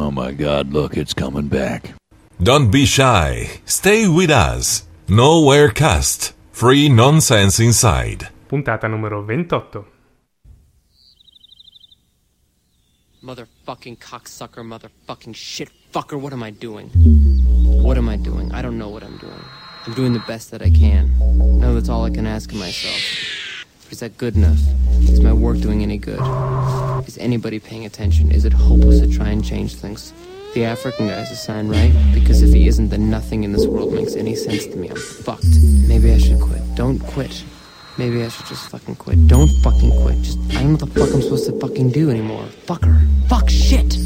Oh my god, look, it's coming back. Don't be shy. Stay with us. Nowhere cast. Free nonsense inside. Puntata numero 28. Motherfucking cocksucker, motherfucking shit fucker, what am I doing? What am I doing? I don't know what I'm doing. I'm doing the best that I can. No, that's all I can ask of myself. But is that good enough? Is my work doing any good? Is anybody paying attention? Is it hopeless to try and change things? The African guy's a sign, right? Because if he isn't, then nothing in this world makes any sense to me. I'm fucked. Maybe I should quit. Don't quit. Maybe I should just fucking quit. Don't fucking quit. Just, I don't know what the fuck I'm supposed to fucking do anymore. Fucker. Fuck shit.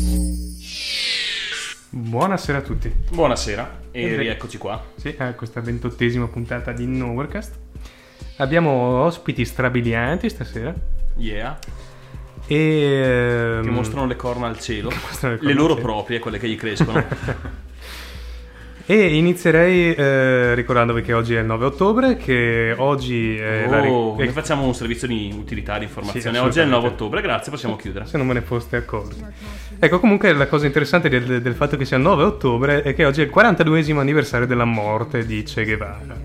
Buonasera a tutti. Buonasera e E- rieccoci qua. Sì, a questa ventottesima puntata di Nowherecast. Abbiamo ospiti strabilianti stasera. Yeah. E. Che ehm, mostrano le corna al cielo. le le loro cielo. proprie, quelle che gli crescono. E inizierei eh, ricordandovi che oggi è il 9 ottobre, che oggi è la ri- oh, noi facciamo un servizio di utilità di informazione. Sì, Oggi è il 9 assolutamente. ottobre, grazie, possiamo chiudere. se non me ne foste accorti. Ecco, comunque la cosa interessante del, del fatto che sia il 9 ottobre è che oggi è il 42esimo anniversario della morte di Che Guevara,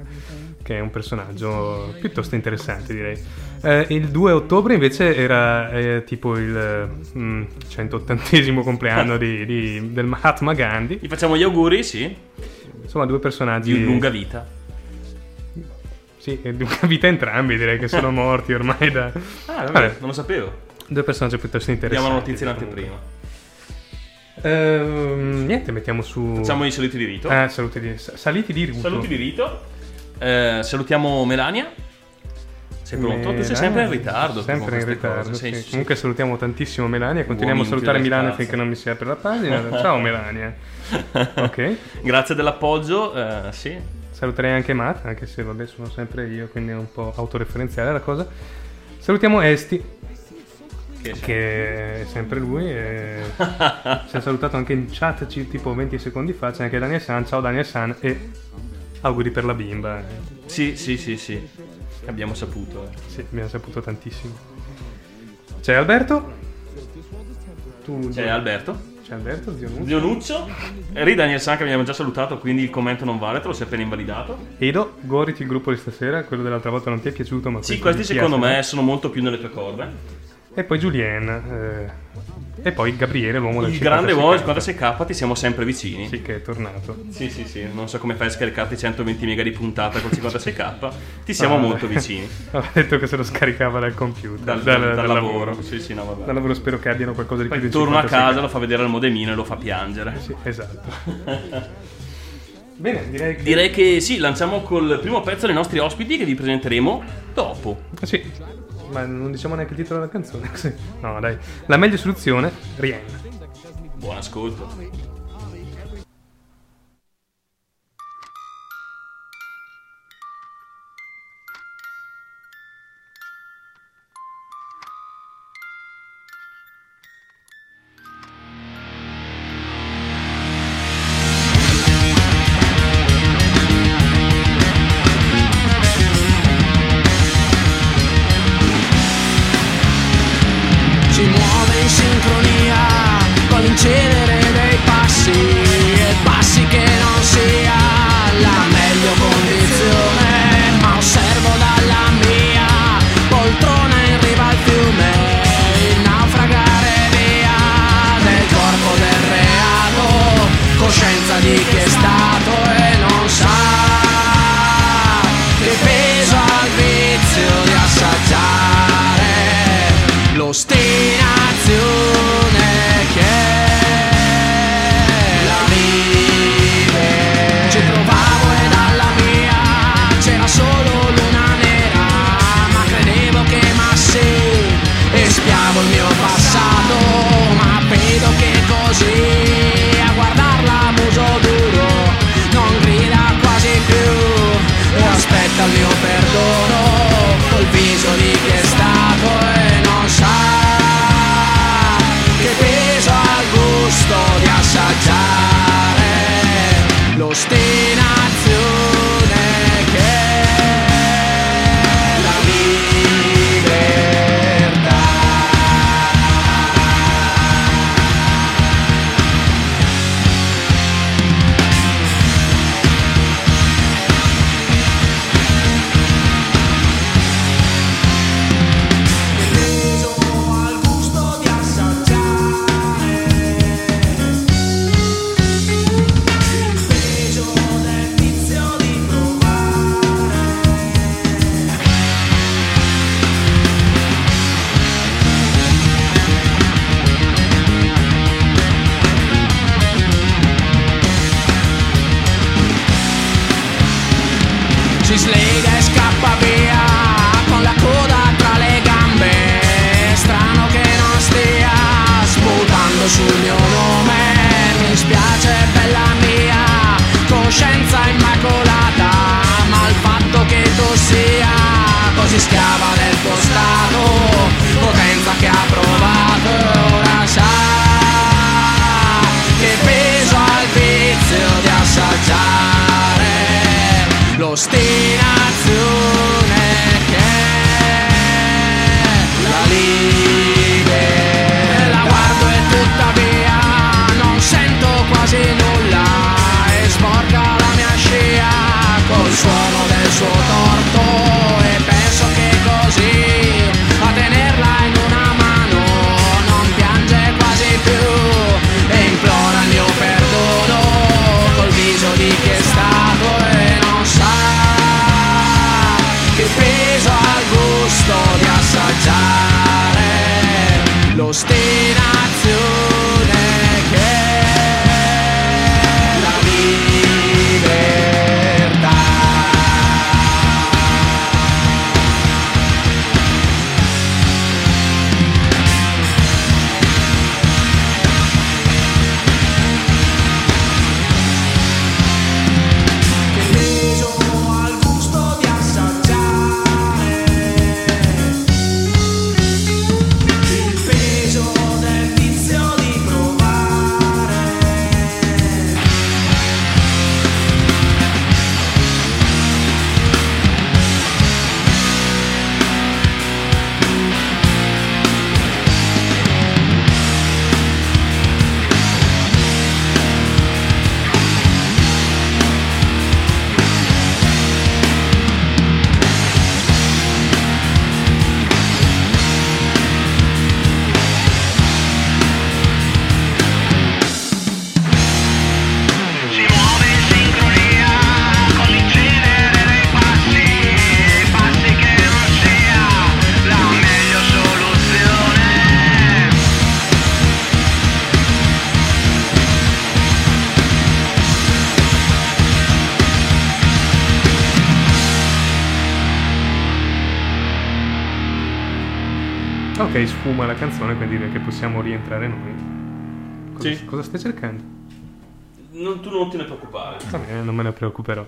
che è un personaggio piuttosto interessante direi. Eh, il 2 ottobre invece era eh, tipo il mm, 180esimo compleanno di- di- del Mahatma Gandhi. Gli facciamo gli auguri, sì, Insomma, due personaggi di lunga vita. Sì, di una vita entrambi direi che sono morti ormai da... Ah, vabbè, non lo sapevo. Due personaggi piuttosto interessanti. Diamo la notizia in anteprima. Ehm, niente, mettiamo su... Facciamo i saluti di rito. Ah, saluti di... sa- Saliti di Ruto. Saluti di rito. Eh, salutiamo Melania. Sei pronto? Tu sei sempre in ritardo. Sempre in ritardo. sì. sei- Comunque salutiamo tantissimo Melania. Continuiamo a Buon salutare Milano cazzo. finché non mi si apre la pagina. Ciao Melania. Ok. Grazie dell'appoggio. eh, sì. Saluterei anche Matt, anche se vabbè sono sempre io, quindi è un po' autoreferenziale la cosa. Salutiamo Esti, Che, è sempre lui. E... si è salutato anche in chat ci- tipo 20 secondi fa. C'è anche Daniel San. Ciao Daniel San e auguri per la bimba. Sì, sì, sì, sì. Abbiamo saputo. eh. Sì, abbiamo saputo tantissimo. C'è Alberto? Tu, C'è Alberto. C'è Alberto, zio Nunzio. Zio Nuccio. Eri Daniel San che abbiamo già salutato, quindi il commento non vale, te lo sei appena invalidato. Edo, goditi il gruppo di stasera. Quello dell'altra volta non ti è piaciuto, ma Sì, questi secondo me sono molto più nelle tue corde. E poi Julien. eh, E poi Gabriele, l'uomo del Il grande uomo del 56K. 56k ti siamo sempre vicini. Sì, che è tornato. Sì, sì, sì. Non so come fai a scaricarti 120 mega di puntata col 56k. Ti siamo Ah, molto vicini. Aveva detto che se lo scaricava dal computer, Dal, dal, dal- dal dal lavoro. Sì, sì, no, vabbè. Dal lavoro spero che abbiano qualcosa di Poi più di torna a 56K. casa, lo fa vedere al modemino e lo fa piangere. Sì, esatto. Bene, direi che... Direi che sì, lanciamo col primo pezzo dei nostri ospiti che vi presenteremo dopo. Ah, Sì, ma non diciamo neanche il titolo della canzone. No, dai. La meglio soluzione, Rihanna. Buon ascolto. La canzone, quindi direi che possiamo rientrare noi. Cosa, Sì. cosa stai cercando? Non- tu non te ne preoccupare. Va bene, non me ne preoccuperò.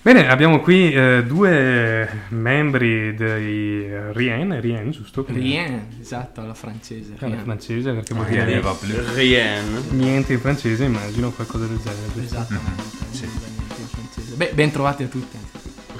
Bene, abbiamo qui eh, due membri dei eh, Rien, Rien, giusto? Rien, esatto, alla francese. Ah, Rien. francese, perché vuol Rien dire ne va più. Rien. niente in francese, immagino, qualcosa del genere. niente in francese. Beh, ben trovati a tutti.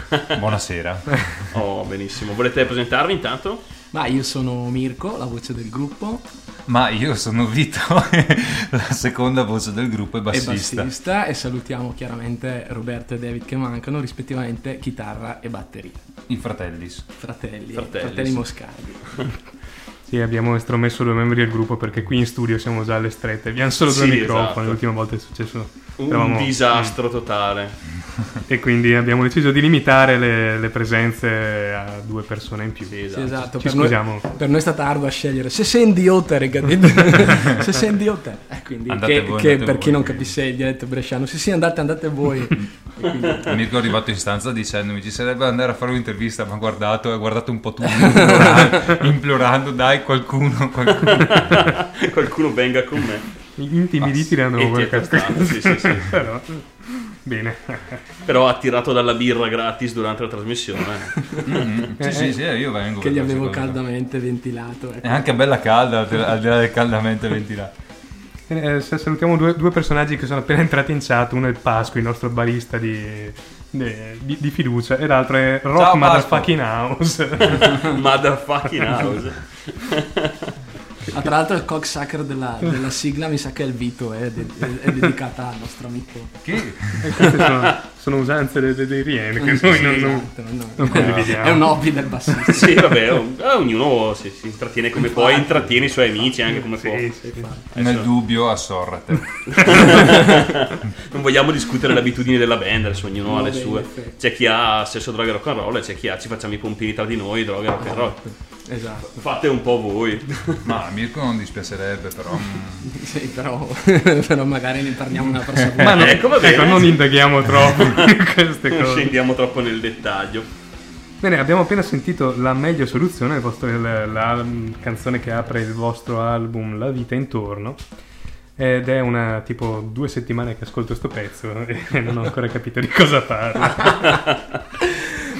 Buonasera. Oh, benissimo. Volete presentarvi intanto? Ma io sono Mirko, la voce del gruppo Ma io sono Vito, la seconda voce del gruppo e e bassista. bassista e salutiamo chiaramente Roberto e David che mancano rispettivamente chitarra e batteria. I fratellis. Fratelli, Fratelli, fratelli. Moscardi. Sì, abbiamo estromesso due membri del gruppo perché qui in studio siamo già alle strette. Abbiamo solo due Sì, microfoni, esatto. l'ultima volta è successo. Un eravamo- disastro totale. E quindi abbiamo deciso di limitare le, le presenze a due persone in più. Sì, Sì, esatto. esatto, Ci per noi, scusiamo. per noi è stata ardua scegliere se sei idiota, ragazzi. se sei idiota. Eh, quindi, Andate che, voi, che per voi. chi non capisse il dialetto bresciano, sì sì andate, andate voi. Quindi- Mirko è arrivato in stanza dicendomi ci sarebbe da andare a fare un'intervista, ma ha guardato, ha guardato un po' tutti implorando, implorando, dai qualcuno, qualcuno. Qualcuno venga con me. Intimiditi da E è questa testato, sì, sì, sì. Però, bene. Però attirato dalla birra gratis durante la trasmissione. Mm, sì, sì, sì, io vengo. che gli avevo caldamente ventilato. ecco. È anche bella calda, al di là- del caldamente ventilato. Eh, salutiamo due, due personaggi che sono appena entrati in chat. Uno è Pasqui, il nostro barista di, di, di- di fiducia, e l'altro è Rock Ciao, Motherfucking House. Motherfucking house. Ah, tra l'altro il cocksucker della, della sigla mi sa che è il Vito, è, de- è- dedicata al nostro amico. E queste sono, sono usanze dei, dei, dei Rien che noi non, non- Esatto, no, non condividiamo. È un hobby del bassista. Sì, vabbè, eh, ognuno si, si intrattiene come può, intrattiene i suoi amici anche come può. Sì, sì. Nel dubbio, assorrate. Non vogliamo discutere le abitudini della band, adesso ognuno ha le Vabbè, sue. C'è chi ha sesso, droga e rock and roll e c'è chi ha ci facciamo i pompini tra di noi, droga e rock and roll. Esatto. Fate un po' voi. Ma a Mirko non dispiacerebbe, però. Sì, però, però magari ne parliamo una prossima volta. Ma no, Ecco, va bene. ecco, non indaghiamo troppo queste Non cose. scendiamo troppo nel dettaglio. Bene, abbiamo appena sentito la meglio soluzione, il vostro- la, la canzone che apre il vostro album La vita intorno. Ed è una tipo due settimane che ascolto sto pezzo e non ho ancora capito di cosa parla.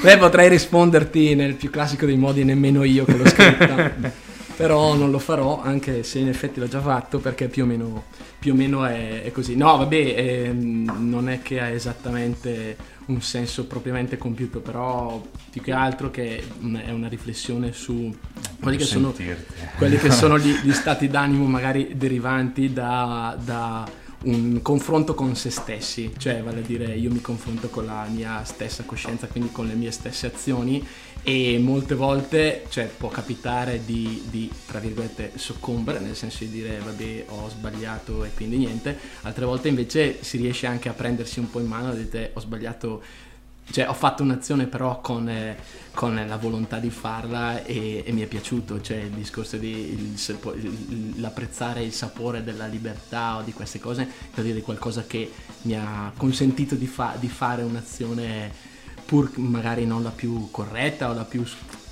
Beh, potrei risponderti nel più classico dei modi, nemmeno io che l'ho scritta. Però non lo farò, anche se in effetti l'ho già fatto, perché più o meno, più o meno è, è così. No, vabbè, ehm, non è che ha esattamente un senso propriamente compiuto, però più che altro che è una riflessione su quelli che sono, quelli che sono gli, gli stati d'animo magari derivanti da, da un confronto con se stessi, cioè vale a dire io mi confronto con la mia stessa coscienza, quindi con le mie stesse azioni e molte volte cioè, può capitare di, di, tra virgolette soccombere, nel senso di dire vabbè ho sbagliato e quindi niente, altre volte invece si riesce anche a prendersi un po' in mano e dire ho sbagliato cioè ho fatto un'azione però con, eh, con la volontà di farla e, e mi è piaciuto, cioè il discorso di il il- l'apprezzare il sapore della libertà o di queste cose, per dire qualcosa che mi ha consentito di, fa- di fare un'azione pur magari non la più corretta o la più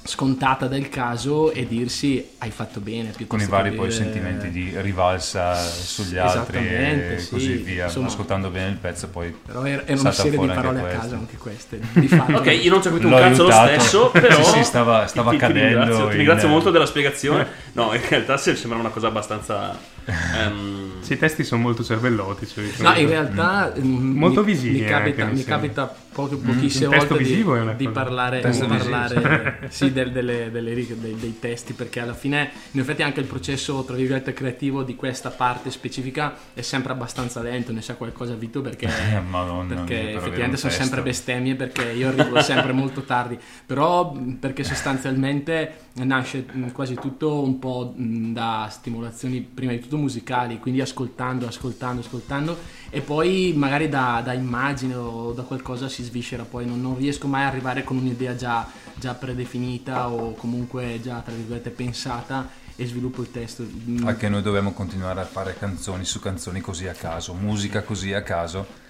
scontata del caso e dirsi hai fatto bene Con i vari poi dire- sentimenti di rivalsa sugli altri e sì. così via. Insomma- Ascoltando bene il pezzo poi però er- era una serie di parole a questo. caso anche queste di fatto. Ok, io non ci ho capito un L'ho cazzo lo aiutato. stesso, però Sì, sì, stava- stava ti, ti cadendo ringrazio, ti in- ringrazio molto della spiegazione. No, in realtà se- sembra una cosa abbastanza ehm, Sì, I testi sono molto cervellotici. No, in realtà mm, Molto mi, visivi mi capita, anche, mi capita poche, Mm, pochissime testo volte di, di cosa. parlare, di parlare sì, del- delle, delle righe, dei, dei testi, perché alla fine in effetti anche il processo tra virgolette creativo di questa parte specifica è sempre abbastanza lento, ne sa qualcosa Vito perché, Eh, Madonna perché mia, effettivamente sono testo. sempre bestemmie perché io arrivo sempre molto tardi, però mh, perché sostanzialmente nasce mh, quasi tutto un po' mh, da stimolazioni prima di tutto musicali, quindi ascoltando, ascoltando, ascoltando e poi magari da, da immagine o da qualcosa si sviscera, poi non, non riesco mai ad arrivare con un'idea già, già predefinita o comunque già tra virgolette pensata e sviluppo il testo. Mm, Anche noi dobbiamo continuare a fare canzoni su canzoni così a caso, musica così a caso.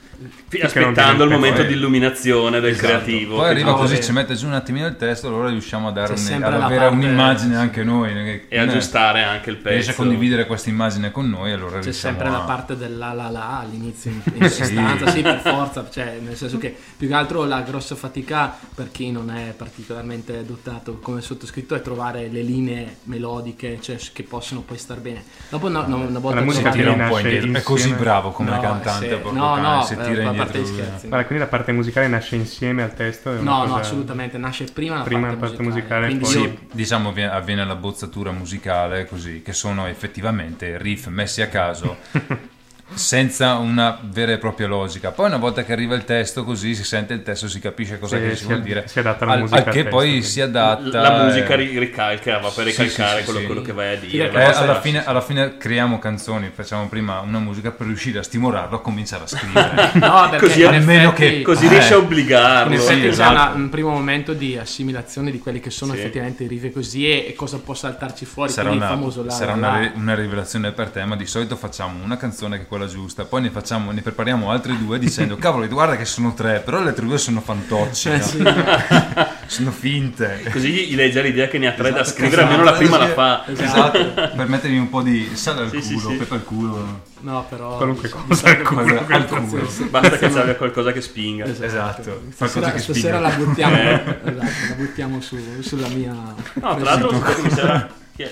Aspettando il momento poi- di illuminazione del Esatto. creativo. Poi arriva così, ci mette giù un attimino il testo, allora riusciamo a dare C'è un- sempre ad la avere parte- un'immagine anche noi. che- e aggiustare anche il pezzo. Riesce a condividere questa immagine con noi, allora C'è sempre la a- parte del la la la all'inizio in, in sostanza, sì per forza, cioè nel senso che più che altro la grossa fatica per chi non è particolarmente dotato come sottoscritto è trovare le linee melodiche cioè, che possono poi star bene. Dopo no- no- una volta La musica trovate- tira un po' indietro. È così bravo come No, cantante. sì. proprio no, no, tira a parte gli scherzi. Guarda, quindi la parte musicale nasce insieme al testo? È una No, no, assolutamente, nasce prima la Prima parte, la parte musicale, Quindi poi- Sì, diciamo avviene, avviene la bozzatura musicale così, che sono effettivamente riff messi a caso senza una vera e propria logica. Poi una volta che arriva il testo così si sente il testo, si capisce cosa Sì, che si, si vuol ad- dire. si adatta la al, musica al al che testo, poi quindi. si adatta la musica eh, ri- ricalca, va per ricalcare sì, sì, quello, sì. quello che vai a dire. Eh, alla, fine, alla fine creiamo canzoni, facciamo prima una musica per riuscire a stimolarlo a cominciare a scrivere. no, perché Così in almeno effetti- che- Così Eh. riesce a In obbligarlo. effetti Sì, c'è esatto. una- un primo momento di assimilazione di quelli che sono Sì. effettivamente i riff e così e, e cosa può saltarci fuori. sarà una, il famoso la, sarà una rivelazione per te, ma di solito facciamo una canzone che è quella giusta, poi ne, facciamo, ne prepariamo altre due dicendo cavolo guarda che sono tre, però le altre due sono fantocci, Eh, no? sì. sono finte. Così gli lei già l'idea che ne ha tre da Esatto, scrivere, almeno la prima la fa. Esatto, per mettermi un po' di sale al Sì, culo, sì. pepe al culo. No, però Qualunque cosa al culo, qualunque al culo. Basta che ci abbia qualcosa che spinga. Esatto, qualcosa Stasera, che stasera spinga. la buttiamo, Eh. esatto, la buttiamo su- sulla mia... No, tra l'altro mi che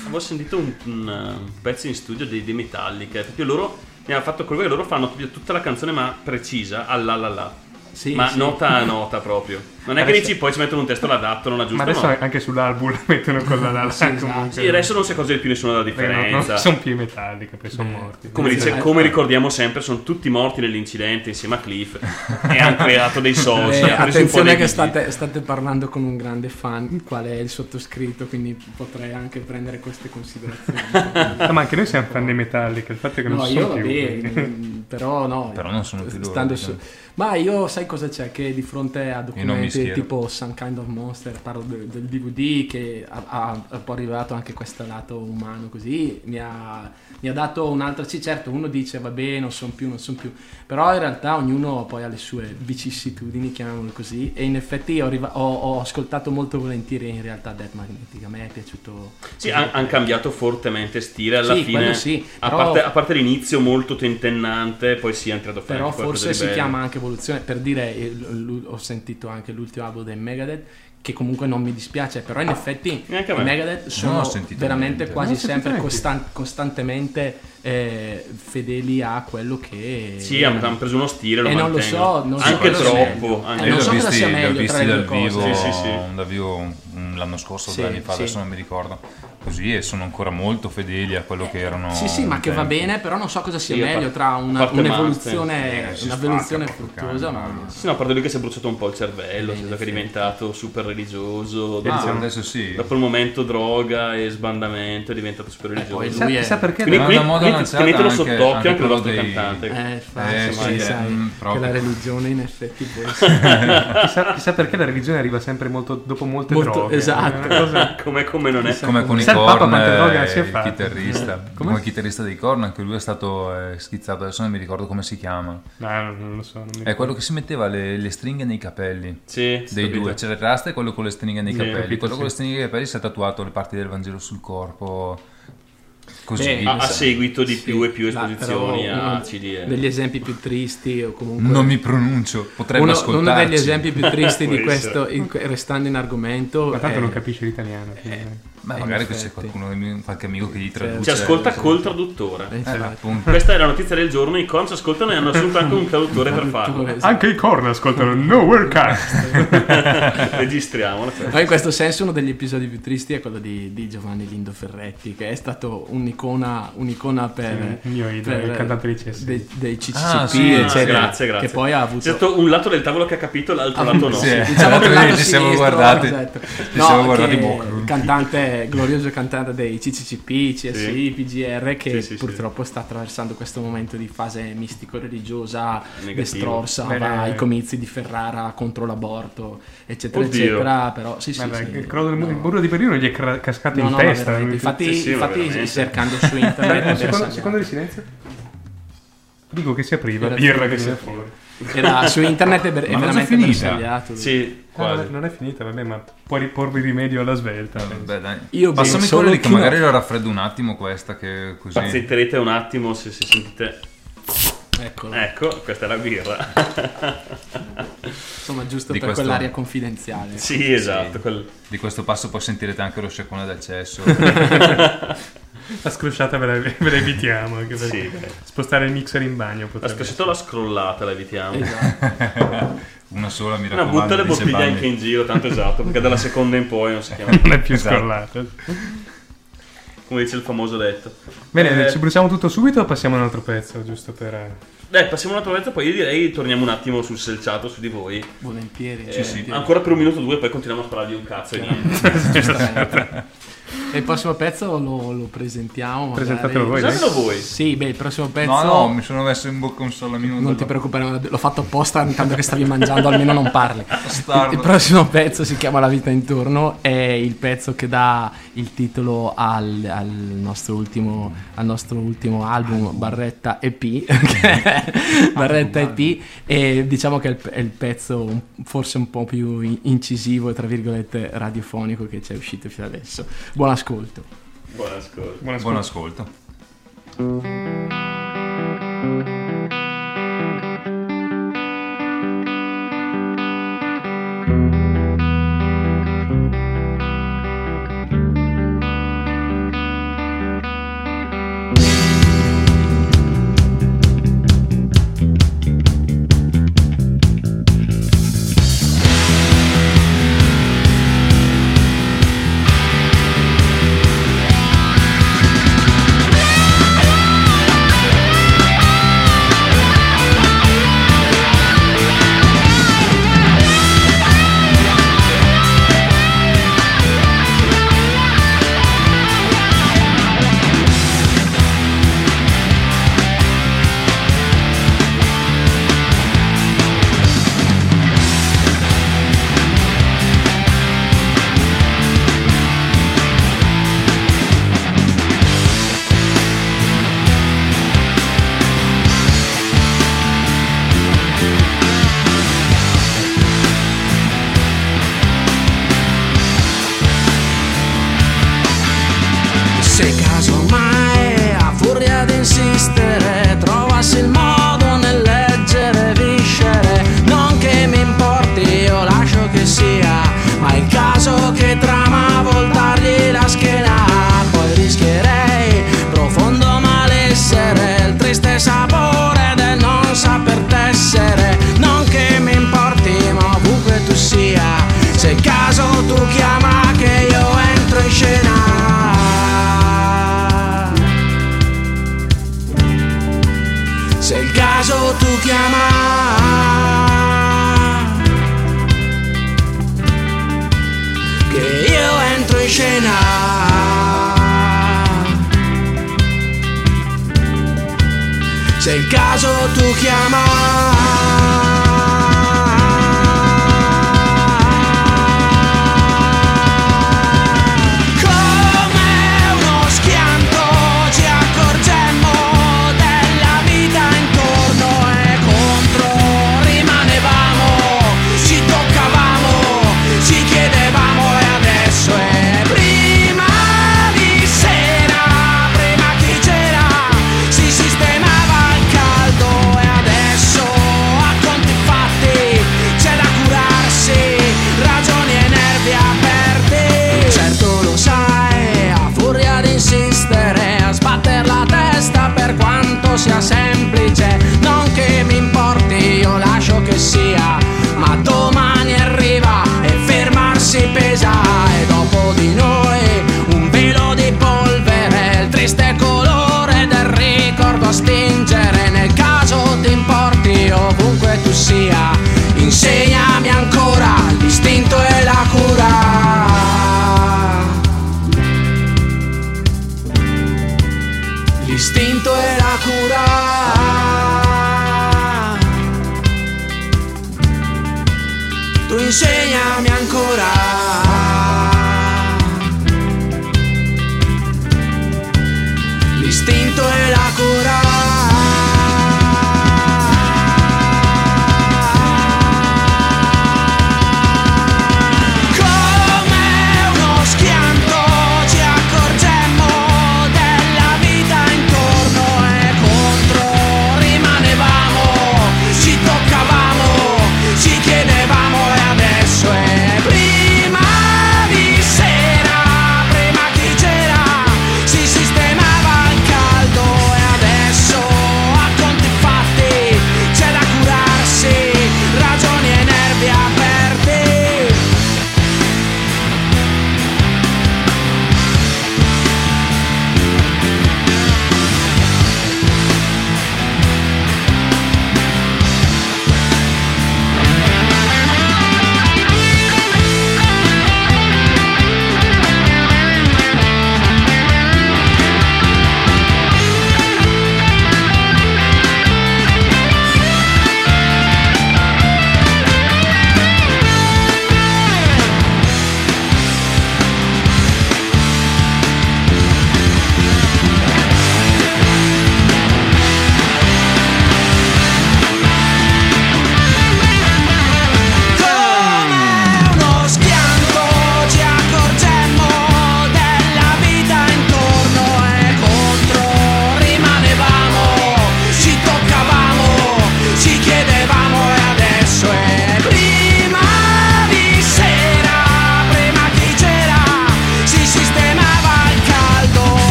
avevo sentito un, un, uh, pezzo in studio dei, dei Metallica, proprio loro mi hanno fatto quello che loro fanno tutta la canzone ma precisa, alla la la. Sì, ma sì. nota a nota proprio. Non è che Adesso- dici poi ci mettono un testo l'adatto, non Ma aggiustano. adesso no. anche sull'album la mettono con la la Sì, esatto. Sì, adesso non si accorge più nessuno della Perché non- non differenza. sono più i metallica, poi sono morti. Come, dice- Eh, come ricordiamo sempre, sono tutti morti nell'incidente insieme a Cliff e hanno creato dei soci. Eh, attenzione che state, state parlando con un grande fan, quale è il sottoscritto, quindi potrei anche prendere queste considerazioni. No, ma anche noi siamo fan dei Metallica, il fatto è che non No, sono io più. vabbè, però no. Però non sono più loro, stando diciamo. su- Ma io sai cosa c'è? Che di fronte a documenti tipo Some Kind of Monster, parlo de- del DVD che ha, ha- poi rivelato anche questo lato umano così, mi ha, mi ha dato un'altra... Sì, certo, uno dice vabbè, non sono più, non sono più, però in realtà ognuno poi ha le sue vicissitudini, chiamiamole così, e in effetti ho, riva- ho- ho ascoltato molto volentieri in realtà Death Magnetic, a me è piaciuto... Sì, hanno cambiato fortemente stile alla Sì, fine. sì, a, però- parte, a parte l'inizio molto tentennante, poi si è entrato fuori Però forse si bello. chiama anche evoluzione, per dire, eh, l- l- ho sentito anche l'ultimo album dei Megadeth, che comunque non mi dispiace, però in effetti i me. Megadeth sono veramente niente. quasi sempre costan- costantemente eh, fedeli a quello che... Sì, hanno, preso uno stile, lo E non lo so, non so anche cosa sia troppo. meglio. anche Eh, non so ho cosa visti, sia meglio tra visti le dal due vivo, cose. Sì, sì, sì. dal vivo un- l'anno scorso, Sì, due anni fa, sì. adesso non mi ricordo. Così e sono ancora molto fedeli a quello che erano. Sì, sì, ma che va bene, però non so cosa sia Sì, meglio tra una- un'evoluzione, Eh, un'evoluzione fruttuosa, ma... Sì, no, a parte lui che si è bruciato un po' il cervello, Eh, che è diventato super religioso. Ah, Dopo, adesso sì. dopo il momento droga e sbandamento è diventato super religioso. poi Chissà, lui è- chissà perché Quindi, quindi- moda quindi tenetelo anche- sott'occhio anche anche il vostro dei- cantante. Eh, infatti, Eh, sai, sì, sai, mm, che proprio. la religione in effetti può essere... chissà, perché la religione arriva sempre molto dopo molte droghe. esatto. Come non è. Come con i Il Papa Korn, quante droghe eh, si è fatto. chitarrista. Come il chitarrista dei Korn, anche lui è stato eh, schizzato, adesso non mi ricordo come si chiama. No, non lo so. Non mi È quello che si metteva le, le stringhe nei capelli. Sì, Dei due, c'era il rasta e quello con le stringhe nei Sì, capelli. capito, quello sì. con le stringhe nei capelli si è tatuato le parti del Vangelo sul corpo. Così. Beh, A, seguito di Sì, più e più esposizioni a uno acidi. e- degli esempi più tristi o comunque non mi pronuncio, potrebbe uno, ascoltarci. uno degli esempi più tristi di questo in- restando in argomento Ma tanto è- non capisce l'italiano. quindi- Ma Eh, magari in c'è qualcuno, qualche amico che gli traduce. Ci ascolta col traduttore. eh. Questa è la notizia del giorno. I con ci ascoltano e hanno assunto anche un traduttore per farlo. Esatto. Anche i corn ascoltano Nowhere Cast. Registriamolo. cioè. Ma in questo senso uno degli episodi più tristi è quello di, di Giovanni Lindo Ferretti, che è stato un'icona, un'icona per, Sì, il mio idolo, per- il cantante di CSI. dei, dei CCCP, Ah, sì, eccetera, grazie, grazie. che poi ha avuto... C'è stato un lato del tavolo che ha capito, l'altro lato no. Sì. Diciamo che Ci siamo guardati. esatto. Ci No, siamo guardati che poco. il cantante, glorioso cantante dei CCCP, CSI, Sì. PGR, che Sì, sì, sì. purtroppo sta attraversando questo momento di fase mistico-religiosa, Negativo. destrorsa, Bene. va ai comizi di Ferrara contro l'aborto, eccetera, Oddio. eccetera, però sì, sì, Vabbè, sì. il crollo del No. muro di Berlino gli è cascato No, in no, testa. lui- Infatti, infatti cercando su internet secondo, secondo di silenzio. Dico che si apriva, birra che si è fuori. Era su internet è, ver- è Ma non è veramente finita? bersagliato. Sì, Ah, non, quasi. è, non è finita, vabbè, ma puoi porvi rimedio alla svelta. Vabbè, dai. Io Passami quello lì che magari lo raffreddo un attimo questa che così. Pazzitterete un attimo se, se sentite. Eccolo. Ecco, questa è la birra. Insomma, giusto Di per questo- quell'area confidenziale. sì, esatto. quel- Di questo passo poi sentirete anche lo sciacquone del cesso. La scrosciata ve la, ve la evitiamo. Sì, beh. spostare il mixer in bagno La scroccetta o la scrollata la evitiamo. Esatto. Una sola mi No, raccomando. butta le bottiglie Bambi. anche in giro, tanto esatto, perché dalla seconda in poi non si chiama. non è più Esatto. scrollata. Come dice il famoso detto. Bene, Eh, ci bruciamo tutto subito o passiamo a un altro pezzo, giusto per... eh, Dai, passiamo un altro pezzo, poi io direi torniamo un attimo sul selciato su di voi. Volentieri. Eh, volentieri. Ancora per un minuto o due, poi continuiamo a sparare di un cazzo e niente. E il prossimo pezzo lo, lo presentiamo. magari. Presentatelo voi, dai. Presentalo voi. Sì, beh, il prossimo pezzo. No, no, mi sono messo in bocca un solo minuto. Non ti preoccupare, l'ho fatto apposta intanto che stavi mangiando, almeno non parli. Bastardo. Il prossimo pezzo si chiama La vita intorno, è il pezzo che dà il titolo al, al nostro, ultimo, al nostro ultimo album, Barretta EP. Barretta EP, e diciamo che è il, è il pezzo forse un po' più in- incisivo e tra virgolette radiofonico che ci è uscito fino adesso. Buon ascolto. Buon ascolto. Buon ascolto. Buon ascolto. se il caso tu chiama.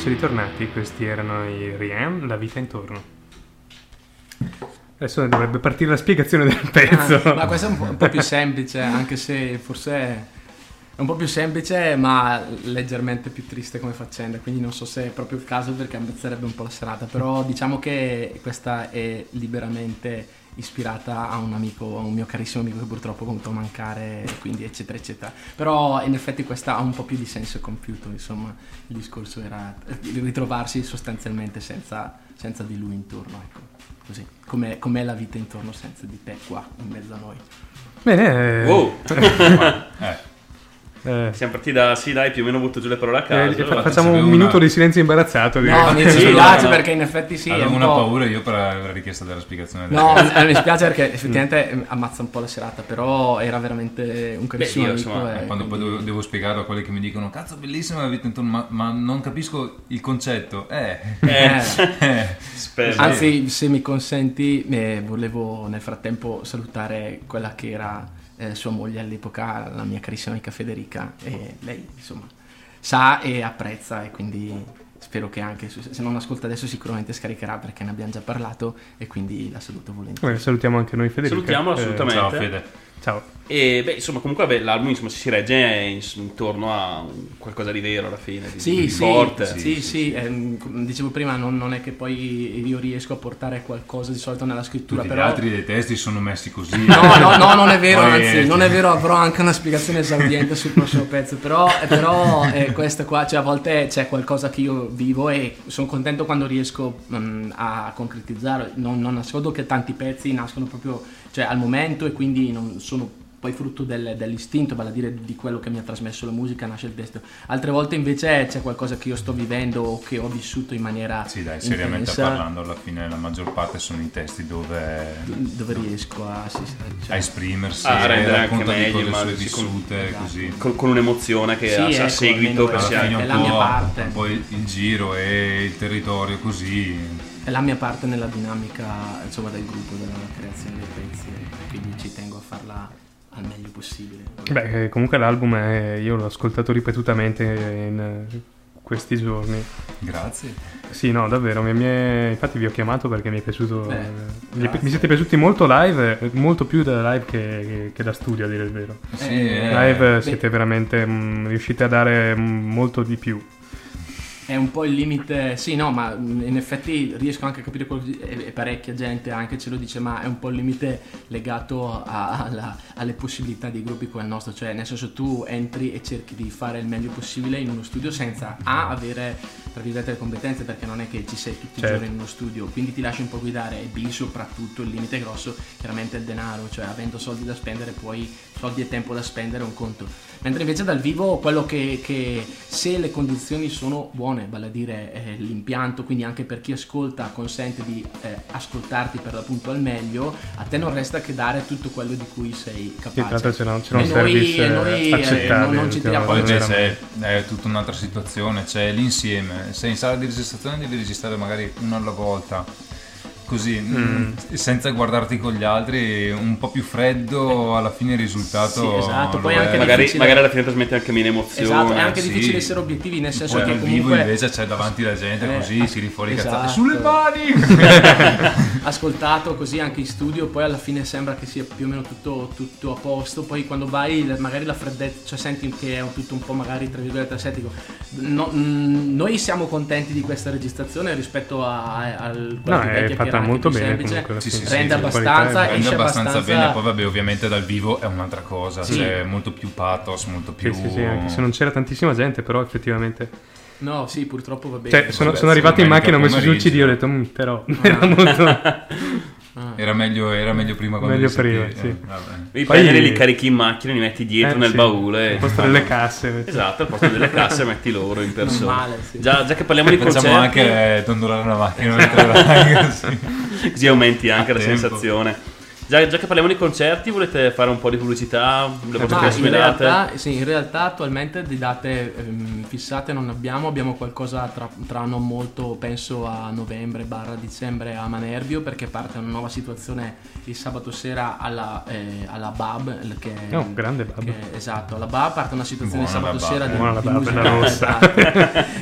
eccoci ritornati, questi erano i Riem, La vita intorno. Adesso dovrebbe partire la spiegazione del ah, pezzo. Ah, ma questo è un po', un po più semplice, anche se forse è un po' più semplice, ma leggermente più triste come faccenda, quindi non so se è proprio il caso perché ammazzerebbe un po' la serata, però diciamo che questa è liberamente ispirata a un amico, a un mio carissimo amico che purtroppo è venuto a mancare, quindi eccetera eccetera. Però in effetti questa ha un po' più di senso compiuto, insomma, il discorso era di ritrovarsi sostanzialmente senza, senza di lui intorno, ecco, così, com'è, com'è la vita intorno senza di te qua in mezzo a noi. Bene, Wow. Eh, eh, Siamo partiti da sì, dai, più o meno butto giù le parole a eh, caso. fa- allora- facciamo un minuto una- di silenzio imbarazzato. direi. No, mi dispiace no. perché in effetti sì, è avevo un una po'... paura io per la richiesta della spiegazione. No, eh, mi spiace perché effettivamente eh, ammazza un po' la serata, però era veramente un carissimo io, amico. insomma, e Quando poi quindi- devo, devo spiegarlo a quelli che mi dicono cazzo bellissima la vita intorno, ma, ma non capisco il concetto. Eh, Eh, eh. Anzi, se mi consenti, eh, volevo nel frattempo salutare quella che era eh, sua moglie all'epoca, la mia carissima amica Federica, e lei insomma sa e apprezza e quindi spero che anche, se non ascolta adesso sicuramente scaricherà perché ne abbiamo già parlato e quindi la saluto volentieri. Bene, salutiamo anche noi Federica. Salutiamola Eh, assolutamente. Ciao Fede. Ciao. E beh, insomma, comunque beh, l'album insomma, si regge in- intorno a qualcosa di vero alla fine, di, Sì, di sì, forte. sì, sì, ehm, come dicevo prima, non, non è che poi io riesco a portare qualcosa di solito nella scrittura, Tutti però... gli altri dei testi sono messi così. No, no, no, non è vero, Poi, anzi, eh, non è vero, avrò anche una spiegazione esauriente sul prossimo pezzo, però, eh, però eh, questo qua, cioè a volte c'è qualcosa che io vivo e sono contento quando riesco mm, a concretizzare, non, non nascondo che tanti pezzi nascono proprio cioè, al momento e quindi non sono poi frutto del- dell'istinto, vale a dire di quello che mi ha trasmesso la musica, nasce il testo. Altre volte invece c'è qualcosa che io sto vivendo o che ho vissuto in maniera Sì, dai, seriamente intensa, parlando, alla fine la maggior parte sono i testi dove dove riesco a, sì, cioè- a esprimersi, A rendere a anche meglio, cose immagino, sue vissute, esatto. così. Con, con un'emozione che Sì, a, a ecco, seguito almeno che sia è un la mia po', parte. un po' il, il giro e il territorio così. È la mia parte nella dinamica insomma, del gruppo, della creazione dei pezzi, quindi ci tengo a farla al meglio possibile. Beh, eh, comunque l'album è, io l'ho ascoltato ripetutamente in eh, questi giorni. Grazie. Sì, no, davvero. mi- mi è- infatti vi ho chiamato perché mi è piaciuto. Beh, eh, mi, siete piaciuti molto live, eh, molto più da live che, che- che da studio, a dire il vero. Sì, Eh, eh, live beh. siete veramente. mm, riuscite a dare mm, molto di più. È un po' il limite, sì, no, ma in effetti riesco anche a capire quello che e, parecchia gente anche ce lo dice, ma è un po' il limite legato a- alla- alle possibilità di gruppi come il nostro, cioè nel senso tu entri e cerchi di fare il meglio possibile in uno studio senza A avere tra virgolette le competenze perché non è che ci sei tutti i Certo. giorni in uno studio, quindi ti lasci un po' guidare e B soprattutto il limite grosso chiaramente è il denaro, cioè avendo soldi da spendere poi soldi e tempo da spendere è un conto. Mentre invece dal vivo quello che, che se le condizioni sono buone, vale a dire eh, l'impianto, quindi anche per chi ascolta consente di eh, ascoltarti per l'appunto al meglio, a te non resta che dare tutto quello di cui sei Sì, tra l'altro capace. c'era, c'era un E noi- e noi, eh, eh, accettabile. non- non ci tiriamo Poi invece è tutta un'altra situazione, c'è l'insieme. Sei in sala di registrazione devi registrare magari uno alla volta, così, Mm. senza guardarti con gli altri, un po' più freddo, alla fine il risultato... Sì, esatto, poi anche magari, difficile. magari alla fine trasmette anche meno emozione. Esatto, è anche sì. difficile essere obiettivi, nel senso Poi che dal vivo comunque invece c'è davanti la gente Eh, così, as- tiri fuori i esatto. cazzate. Sulle mani! ascoltato così anche in studio, poi alla fine sembra che sia più o meno tutto, tutto a posto, poi quando vai magari la freddezza, cioè senti che è tutto un po' magari tra virgolette asetico. No- mm, noi siamo contenti di questa registrazione rispetto a, a- al quella No, più è che fatta anche molto più bene semplice. comunque, Sì, sì, rende sì, abbastanza, Rende esce abbastanza abbastanza bene, poi vabbè ovviamente dal vivo è un'altra cosa, Sì. c'è molto più pathos, molto più... Sì, sì, sì, anche se non c'era tantissima gente, però effettivamente. No, sì, purtroppo va bene. Cioè, sono, vabbè, sono arrivato in macchina, ho messo giù il. CD, ho detto, "Mm, però era molto. Era meglio, era meglio prima quando Meglio prima, sì. eh. Devi Poi- prendere, li carichi in macchina, li metti dietro Eh, nel sì. baule. Al posto delle casse. metti- Esatto, al posto delle casse metti loro in persona. Normale, sì. già, già che parliamo di Facciamo concerti, anche eh, dondolare la macchina mentre vai così. così aumenti anche A la tempo. sensazione. Già, già che parliamo di concerti, volete fare un po' di pubblicità? Le vostre Ma prossime in date? realtà, sì, in realtà attualmente di date ehm, fissate non abbiamo, abbiamo qualcosa tra, tra non molto, penso a novembre barra dicembre a Manerbio perché parte una nuova situazione il sabato sera alla, eh, alla BAB che è, Oh, grande Bab. che- esatto, alla BAB parte una situazione il Buona sabato la sera di, Buona la di Bab, musica, la rossa.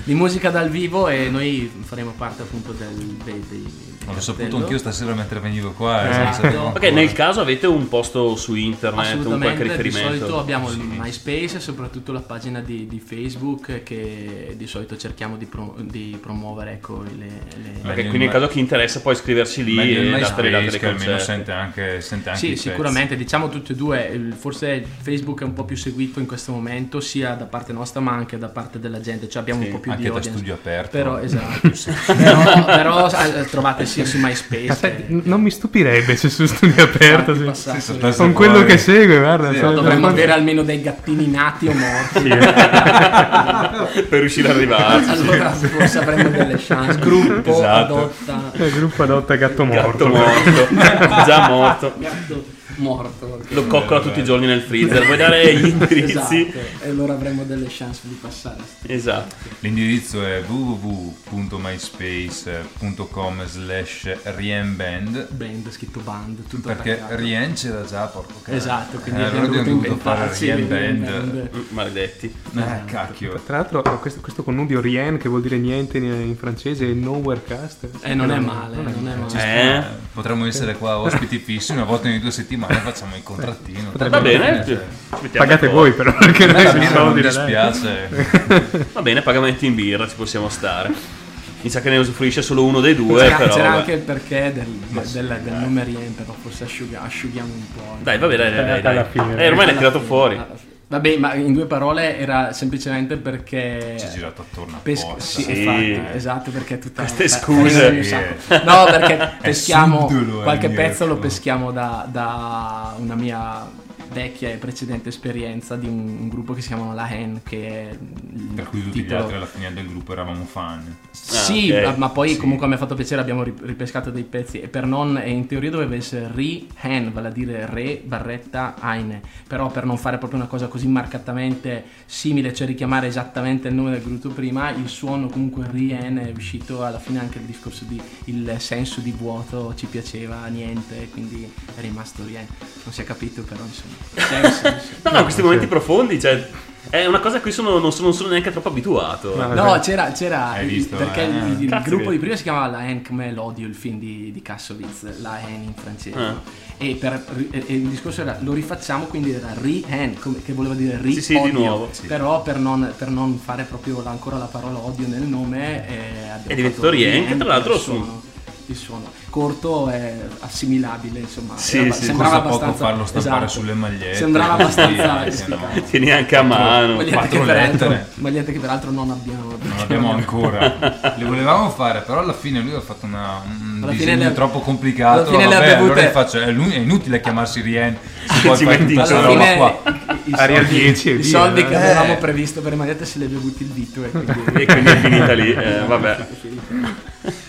di musica dal vivo e noi faremo parte appunto del, dei, dei, L'ho saputo anch'io stasera mentre venivo qua. eh, Esatto. nel caso avete un posto su internet, un qualche Assolutamente, di riferimento? solito abbiamo il MySpace e soprattutto la pagina di, di Facebook che di solito cerchiamo di, pro- di promuovere ecco, le, le- Meglio quindi in caso chi interessa può iscriversi lì Meglio e date le date almeno sente anche, sente anche Sì, pezzi. sicuramente, diciamo tutti e due, forse Facebook è un po' più seguito in questo momento sia da parte nostra ma anche da parte della gente, cioè abbiamo Sì, un po' più anche di da audience. studio aperto. Però, esatto, però, però, eh, trovate sia su MySpace Aspetta, che- non mi stupirebbe se su studio aperto. Sì. passato, Sì, eh. Con quello che segue, guarda. Sì, dovremmo so- avere almeno dei gattini nati o morti. Sì, eh. per riuscire ad arrivarci. allora forse avremo delle chance. Gruppo Esatto. adotta Il gruppo adotta gatto morto. Gatto morto, già morto. gatto morto. Lo coccola tutti i giorni nel freezer. Vuoi dare gli indirizzi? Esatto, e allora avremo delle chance di passare. Esatto. L'indirizzo è www.myspace.com slash rienband Band, scritto band, tutto perché attaccato. rien c'era già, porco cazzo. Esatto, quindi eh, abbiamo allora dovuto dovuto fare inventarci rien il band. band. Mm, Maledetti. Eh, cacchio. Tra l'altro, questo, questo connubio rien, che vuol dire niente in, in francese, e nowhere cast. Eh, non è male, non è male. Eh? Potremmo essere qua ospiti fissi una volta ogni due settimane facciamo il contrattino. Va bene. ci mettiamo Pagate d'accordo. voi, però, perché noi soldi da dare. dispiace. Va bene, pagamenti in birra, ci possiamo stare. Mi sa che ne usufruisce solo uno dei due, C'era, però. c'era anche il perché del, del, del nome Rien, però forse asciughiamo un po'. Dai, va bene, dai, dai, dai. Fine. Eh, ormai l'hai tirato fuori. Vabbè, ma in due parole era semplicemente perché... Ci è girato attorno Pes- apposta. sì, Sì. infatti, esatto, perché è tutta Queste scuse. No, perché peschiamo subdolo, qualche pezzo lo mio. peschiamo da, da una mia vecchia e precedente esperienza di un, un gruppo che si chiamano La Hen, che è il Per cui tutti gli titolo- altri alla fine del gruppo eravamo fan. Sì, Ah, ok. ma- ma poi Sì. comunque mi ha fatto piacere, abbiamo ri- ripescato dei pezzi e per non, e in teoria doveva essere Re-Hen, vale a dire Re barretta Heine, però per non fare proprio una cosa così marcatamente simile, cioè richiamare esattamente il nome del gruppo prima, il suono comunque Re-Hen è uscito alla fine anche il discorso di il senso di vuoto ci piaceva niente, quindi è rimasto Rien. Non si è capito però insomma. Sì. No, no, questi momenti profondi, cioè. È una cosa a cui sono, non, sono, non sono neanche troppo abituato. No, No, c'era, c'era Hai il- visto, perché eh? il, il gruppo che- di prima si chiamava La Haine come l'odio, il film di, di Kassovitz, La Haine in francese. Ah. E, per- e- e il discorso era lo rifacciamo, quindi era come- che voleva dire ri Sì, sì, di nuovo. Però per non, per non fare proprio ancora la parola odio nel nome, eh, abbiamo È diventato che Rien tra l'altro per il su- suono. Corto è assimilabile, insomma. Sì, Era- sì, sembrava Costa poco abbastanza farlo stampare esatto. sulle magliette. Sembrava abbastanza eh, ispirato. Tieni anche a mano. Magliette che, quattro peraltro, lettere. magliette che peraltro non abbiamo. Non abbiamo ancora. Le volevamo fare, però alla fine lui ha fatto una- un Alla fine disegno le troppo complicato. alla fine le ha Vabbè, bevute- allora faccio, è, inutile chiamarsi Rien. Se poi fai metti tutta questa roba qua. I soldi, 10 e i via, soldi che Eh. avevamo previsto per le magliette se le è bevuti il dito e quindi E quindi è finita lì. eh, vabbè.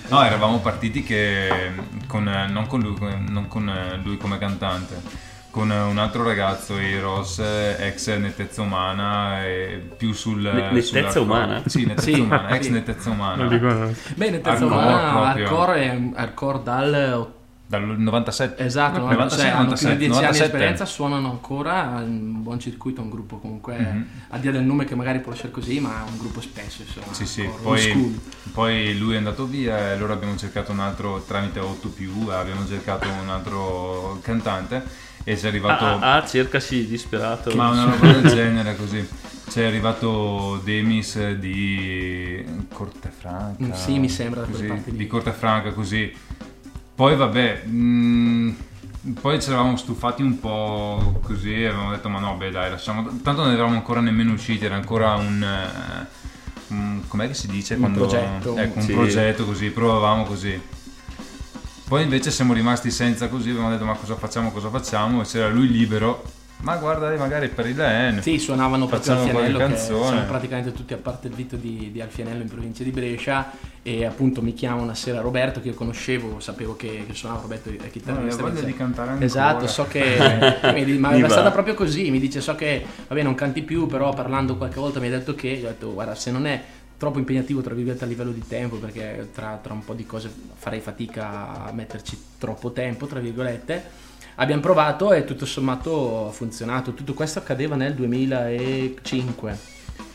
No, eravamo partiti che con, non con lui, con- non con lui come cantante, con un altro ragazzo, Eros, ex nettezza umana, e più sul... Ne- nettezza umana? Sì, nettezza Sì, umana, ex sì. nettezza umana. Li terza Hardcore umana hardcore è hardcore dal Dal 97. esatto no, 96, cioè, hanno più di 97, 10 anni di 97. esperienza suonano ancora un buon circuito un gruppo comunque Mhm. al di là del nome che magari può essere così ma è un gruppo spesso insomma Sì, sì, poi, poi lui è andato via e allora abbiamo cercato un altro, tramite 8 più, abbiamo cercato un altro cantante e ci è arrivato... Ah, ah, ah, cercasi disperato. Ma una roba del genere così. C'è arrivato Demis di Cortefranca. Mm, sì, mi sembra così. Di Cortefranca così. Poi vabbè, mm, poi ci eravamo stufati un po' così e avevamo detto ma no beh dai lasciamo... Tanto non eravamo ancora nemmeno usciti, era ancora un... eh, un- com'è che si dice? Un progetto, Ecco, un sì. progetto così, provavamo così. Poi invece siamo rimasti senza così, abbiamo detto ma cosa facciamo, cosa facciamo? E c'era lui libero, ma guarda dai, magari per il EN. Sì, suonavano proprio Facciamo Alfianello, canzone. siamo praticamente tutti a parte il Vito di, di Alfianello in provincia di Brescia e appunto mi chiama una sera Roberto che io conoscevo, sapevo che, che suonava Roberto è No, chitarrista. voglia mi di cantare ancora. Esatto, so che mi ma Mi è va. stata proprio così, mi dice so che vabbè non canti più, però parlando qualche volta mi hai detto che, ho detto guarda se non è troppo impegnativo tra virgolette a livello di tempo perché tra, tra un po' di cose farei fatica a metterci troppo tempo tra virgolette abbiamo provato e tutto sommato ha funzionato tutto questo accadeva nel 2005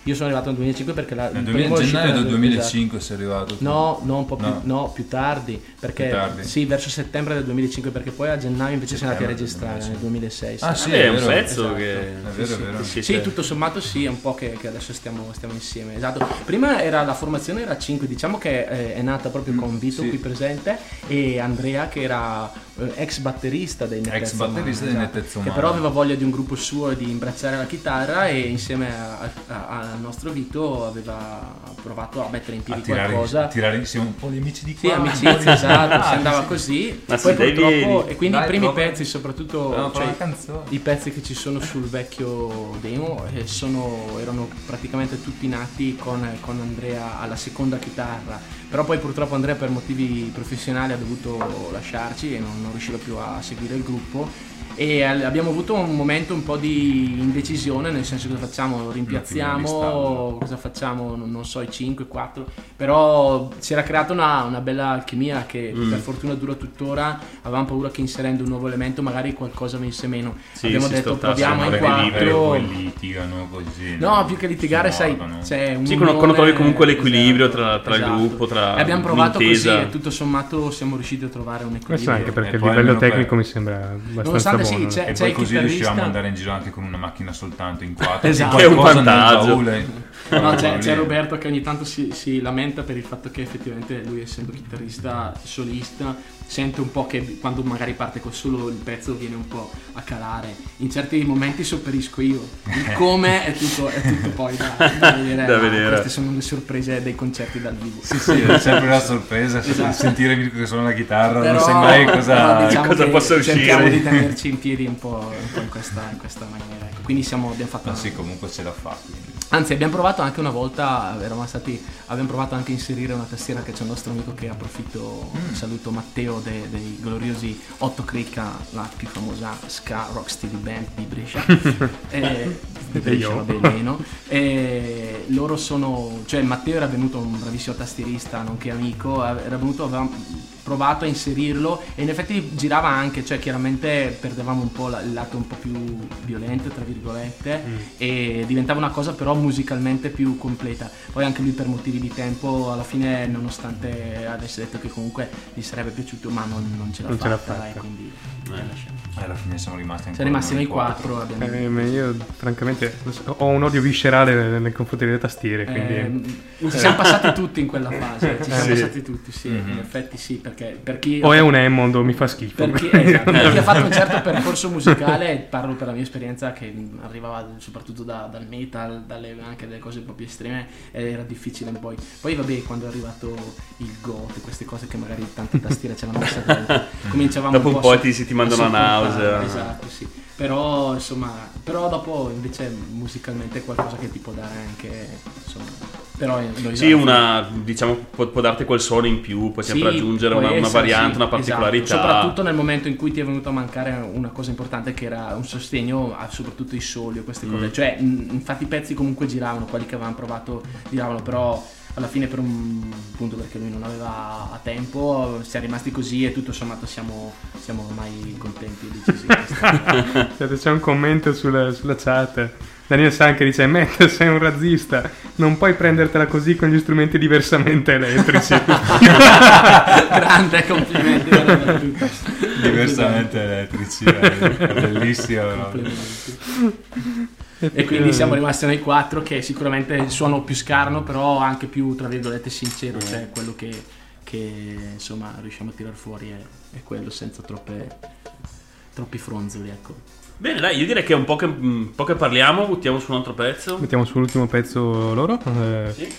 Io sono arrivato nel 2005 perché la, Nel il 2000 primo è uscito gennaio del nel- 2005 sei arrivato. tu. No, no, un po' più, No. no, più tardi, perché Più tardi. sì, verso settembre del 2005, perché poi a gennaio invece siamo andati a registrare nel 2006. Ah, sì. sì, Eh, è è un pezzo Esatto. che... È vero, è vero. Sì, Sì, tutto sommato sì, è un po' che, che adesso stiamo, stiamo insieme. Esatto. Prima era la formazione era 5, diciamo che eh, è nata proprio con Vito Mm, sì. qui presente e Andrea che era ex batterista dei Nettezza Ex batterista Umana, dei esatto, Nettezza Che però aveva voglia di un gruppo suo e di imbracciare la chitarra e insieme a- a- al nostro Vito aveva provato a mettere in A piedi tirare, qualcosa. a tirare insieme un po' di amici di Sì, qua. amicizia, esatto, Ah, si andava sì. così. Ma Poi sì, dai, purtroppo, vieni. e quindi Dai, i primi proprio. pezzi, soprattutto fare cioè, i pezzi che ci sono sul vecchio demo eh, sono- erano praticamente tutti nati con, con Andrea alla seconda chitarra. Però poi purtroppo Andrea per motivi professionali ha dovuto lasciarci e non, non riusciva più a seguire il gruppo. E abbiamo avuto un momento un po' di indecisione, nel senso cosa facciamo? Rimpiazziamo, cosa facciamo? Non, non so, i 5, 4. Però si era creata una, una bella alchimia che Mm. per fortuna dura tuttora. Avevamo paura che inserendo un nuovo elemento magari qualcosa venisse meno. Sì, Abbiamo detto proviamo in l'equilibrio, poi quattro. litigano così. No, più che litigare, sai, c'è un Sì, quando- quando trovi comunque l'equilibrio tra- tra il esatto. gruppo, tra E abbiamo provato l'intesa. così e tutto sommato siamo riusciti a trovare un Questo equilibrio. anche perché E il poi livello almeno per- tecnico mi sembra abbastanza Nonostante sì, buono. c'è- E c'è poi così chitarrista- riuscivamo ad andare in giro anche con una macchina soltanto in quattro. Esatto. Che è un vantaggio. No, c'è, c'è Roberto che ogni tanto si, si lamenta per il fatto che effettivamente lui essendo chitarrista solista sente un po' che quando magari parte col solo il pezzo viene un po' a calare. In certi momenti sopperisco io. Il come è tutto, è tutto poi da, da vedere. Da vedere. Queste sono le sorprese dei concerti dal vivo. Sì, sì, è sempre una sorpresa Esatto. sentire Mirko che suona la chitarra, Però- non sai mai cosa, diciamo cosa possa uscire. Cerchiamo di tenerci in piedi un po', un po' in, questa, in questa maniera. ecco. Quindi siamo, abbiamo fatto Ma sì, comunque ce la fa. Anzi, abbiamo provato anche una volta, eravamo stati, abbiamo provato anche a inserire una tastiera che c'è un nostro amico che approfitto, saluto Matteo de- dei gloriosi Otto Cricca, la più famosa ska rock steady band di Brescia. e, di Brescia, vabbè, meno. E loro sono, cioè Matteo era venuto un bravissimo tastierista, nonché amico, era venuto, avevamo provato a inserirlo e in effetti girava anche, cioè chiaramente perdevamo un po' la- il lato un po' più violento, tra virgolette, e diventava una cosa però musicalmente più completa. Poi anche lui per motivi di tempo, alla fine, nonostante avesse detto che comunque gli sarebbe piaciuto, ma non, non ce l'ha Non ce fatta, l'ha fatta. quindi l'ha lasciato. E alla fine siamo rimasti ancora Siamo rimasti noi in quattro, abbiamo... Eh, io francamente ho un odio viscerale nei confronti delle tastiere, quindi... Eh, ci siamo passati tutti in quella fase, ci siamo Sì. passati tutti, sì, Mhm. in effetti sì, perché per chi... O è un Hammond o mi fa schifo. Per chi, esatto, per chi ha fatto un certo percorso musicale, parlo per la mia esperienza che arrivava soprattutto da- dal metal, dalle, anche dalle cose un po' più estreme, era difficile un po'. Poi vabbè, quando è arrivato il goth, queste cose che magari tante tastiere ce l'hanno messa dentro, cominciavamo Dopo un a po' so- ti- ti a mandano la sopportare, nausea. Esatto, sì. Però insomma, però dopo invece musicalmente è qualcosa che ti può dare anche, insomma, però noi Sì, una, diciamo, può, può darti quel suono in più, puoi sempre sì, aggiungere una, una essere, variante, sì, una particolarità. esatto. Soprattutto nel momento in cui ti è venuto a mancare una cosa importante che era un sostegno a soprattutto i soli o queste cose. Mm. Cioè, infatti i pezzi comunque giravano, quelli che avevamo provato giravano, però alla fine per un punto perché lui non aveva a tempo siamo rimasti così e tutto sommato siamo, siamo ormai contenti e decisi. C'è un commento sulla, sulla chat. Daniel San che dice: Matt, sei un razzista, non puoi prendertela così con gli strumenti diversamente elettrici. Grande, complimenti. veramente. Diversamente elettrici, è bellissimo. no? Complimenti. E quindi siamo rimasti noi quattro che sicuramente il suono più scarno, però anche più, tra virgolette, sincero, cioè quello che, che, insomma riusciamo a tirar fuori è, è quello senza troppe, troppi fronzoli, ecco. Bene, dai, io direi che un po' che, un po' che parliamo, buttiamo su un altro pezzo. Mettiamo sull'ultimo pezzo loro. Eh, Sì.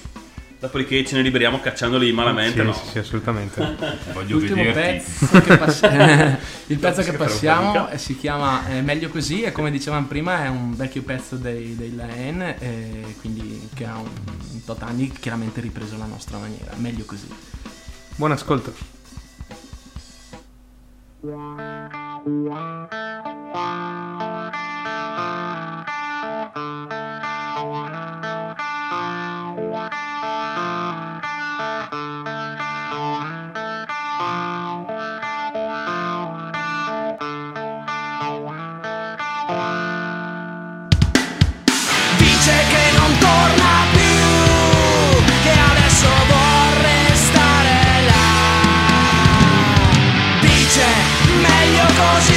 Dopodiché ce ne liberiamo cacciandoli malamente, sì, no? sì, sì, assolutamente. Voglio L'ultimo vederti. pezzo che passiamo, il pezzo che passiamo eh, si chiama eh, Meglio così e come dicevamo prima è un vecchio pezzo dei, dei Laen, eh, quindi che ha un, un tot anni, chiaramente ripreso alla nostra maniera. Meglio così. Buon ascolto. Dice che così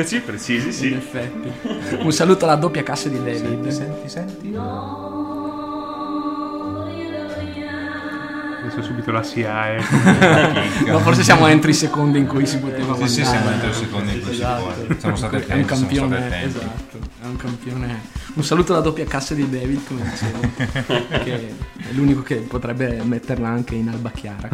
Eccoci, precisi, In sì. effetti. Un saluto alla doppia cassa di David. Senti, senti. Adesso subito la SIAE. No, forse siamo entri i secondi in cui si poteva Sì, sì, siamo entri i secondi in cui si Esatto. può. Siamo stati È un attenti, campione, attenti. esatto. È un campione. Un saluto alla doppia cassa di David, come dicevo. che è l'unico che potrebbe metterla anche in alba chiara.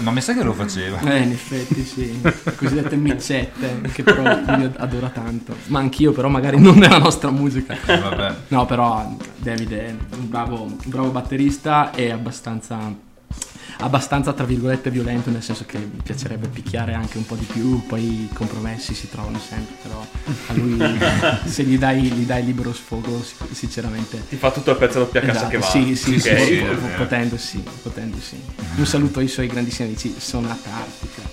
Ma mi sa che lo faceva. Eh, in effetti sì, le cosiddette micette che però lui adora tanto. Ma anch'io però magari non nella nostra musica. Vabbè. No, però David è un bravo, un bravo batterista e abbastanza abbastanza tra virgolette violento, nel senso che mi piacerebbe picchiare anche un po' di più, poi i compromessi si trovano sempre, però a lui se gli dai, gli dai libero sfogo sinceramente... Ti fa tutto il pezzo doppia cassa Esatto, che va. Sì, sì, Ok. sì, po- vero. potendo sì, potendo sì. Un saluto ai suoi grandissimi amici, Sonata Artica.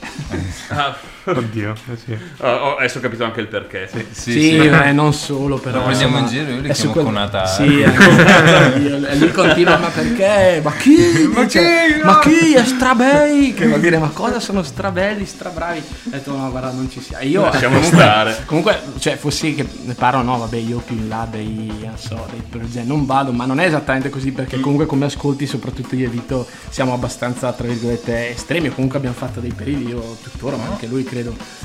Ah, Oddio, eh sì. oh, oh, adesso ho capito anche il perché. Sì. Sì, Sì, sì. eh, non solo, però. Lo prendiamo in giro, io li chiamo quel- Conata Sì, eh, e lui continua, ma perché? Ma chi? Ma chi? Ma chi? È strabei! Che vuol dire, ma cosa sono strabelli, strabravi? Ho detto, no, guarda, non ci sia. Io, Lasciamo comunque, stare. comunque, cioè, fossi che ne parlo, no, vabbè, io più in là dei, non so, dei Jam, non vado, ma non è esattamente così, perché comunque come ascolti, soprattutto io e Vito, siamo abbastanza, tra virgolette, estremi, o comunque abbiamo fatto dei periodi, io tuttora, ma anche lui credo,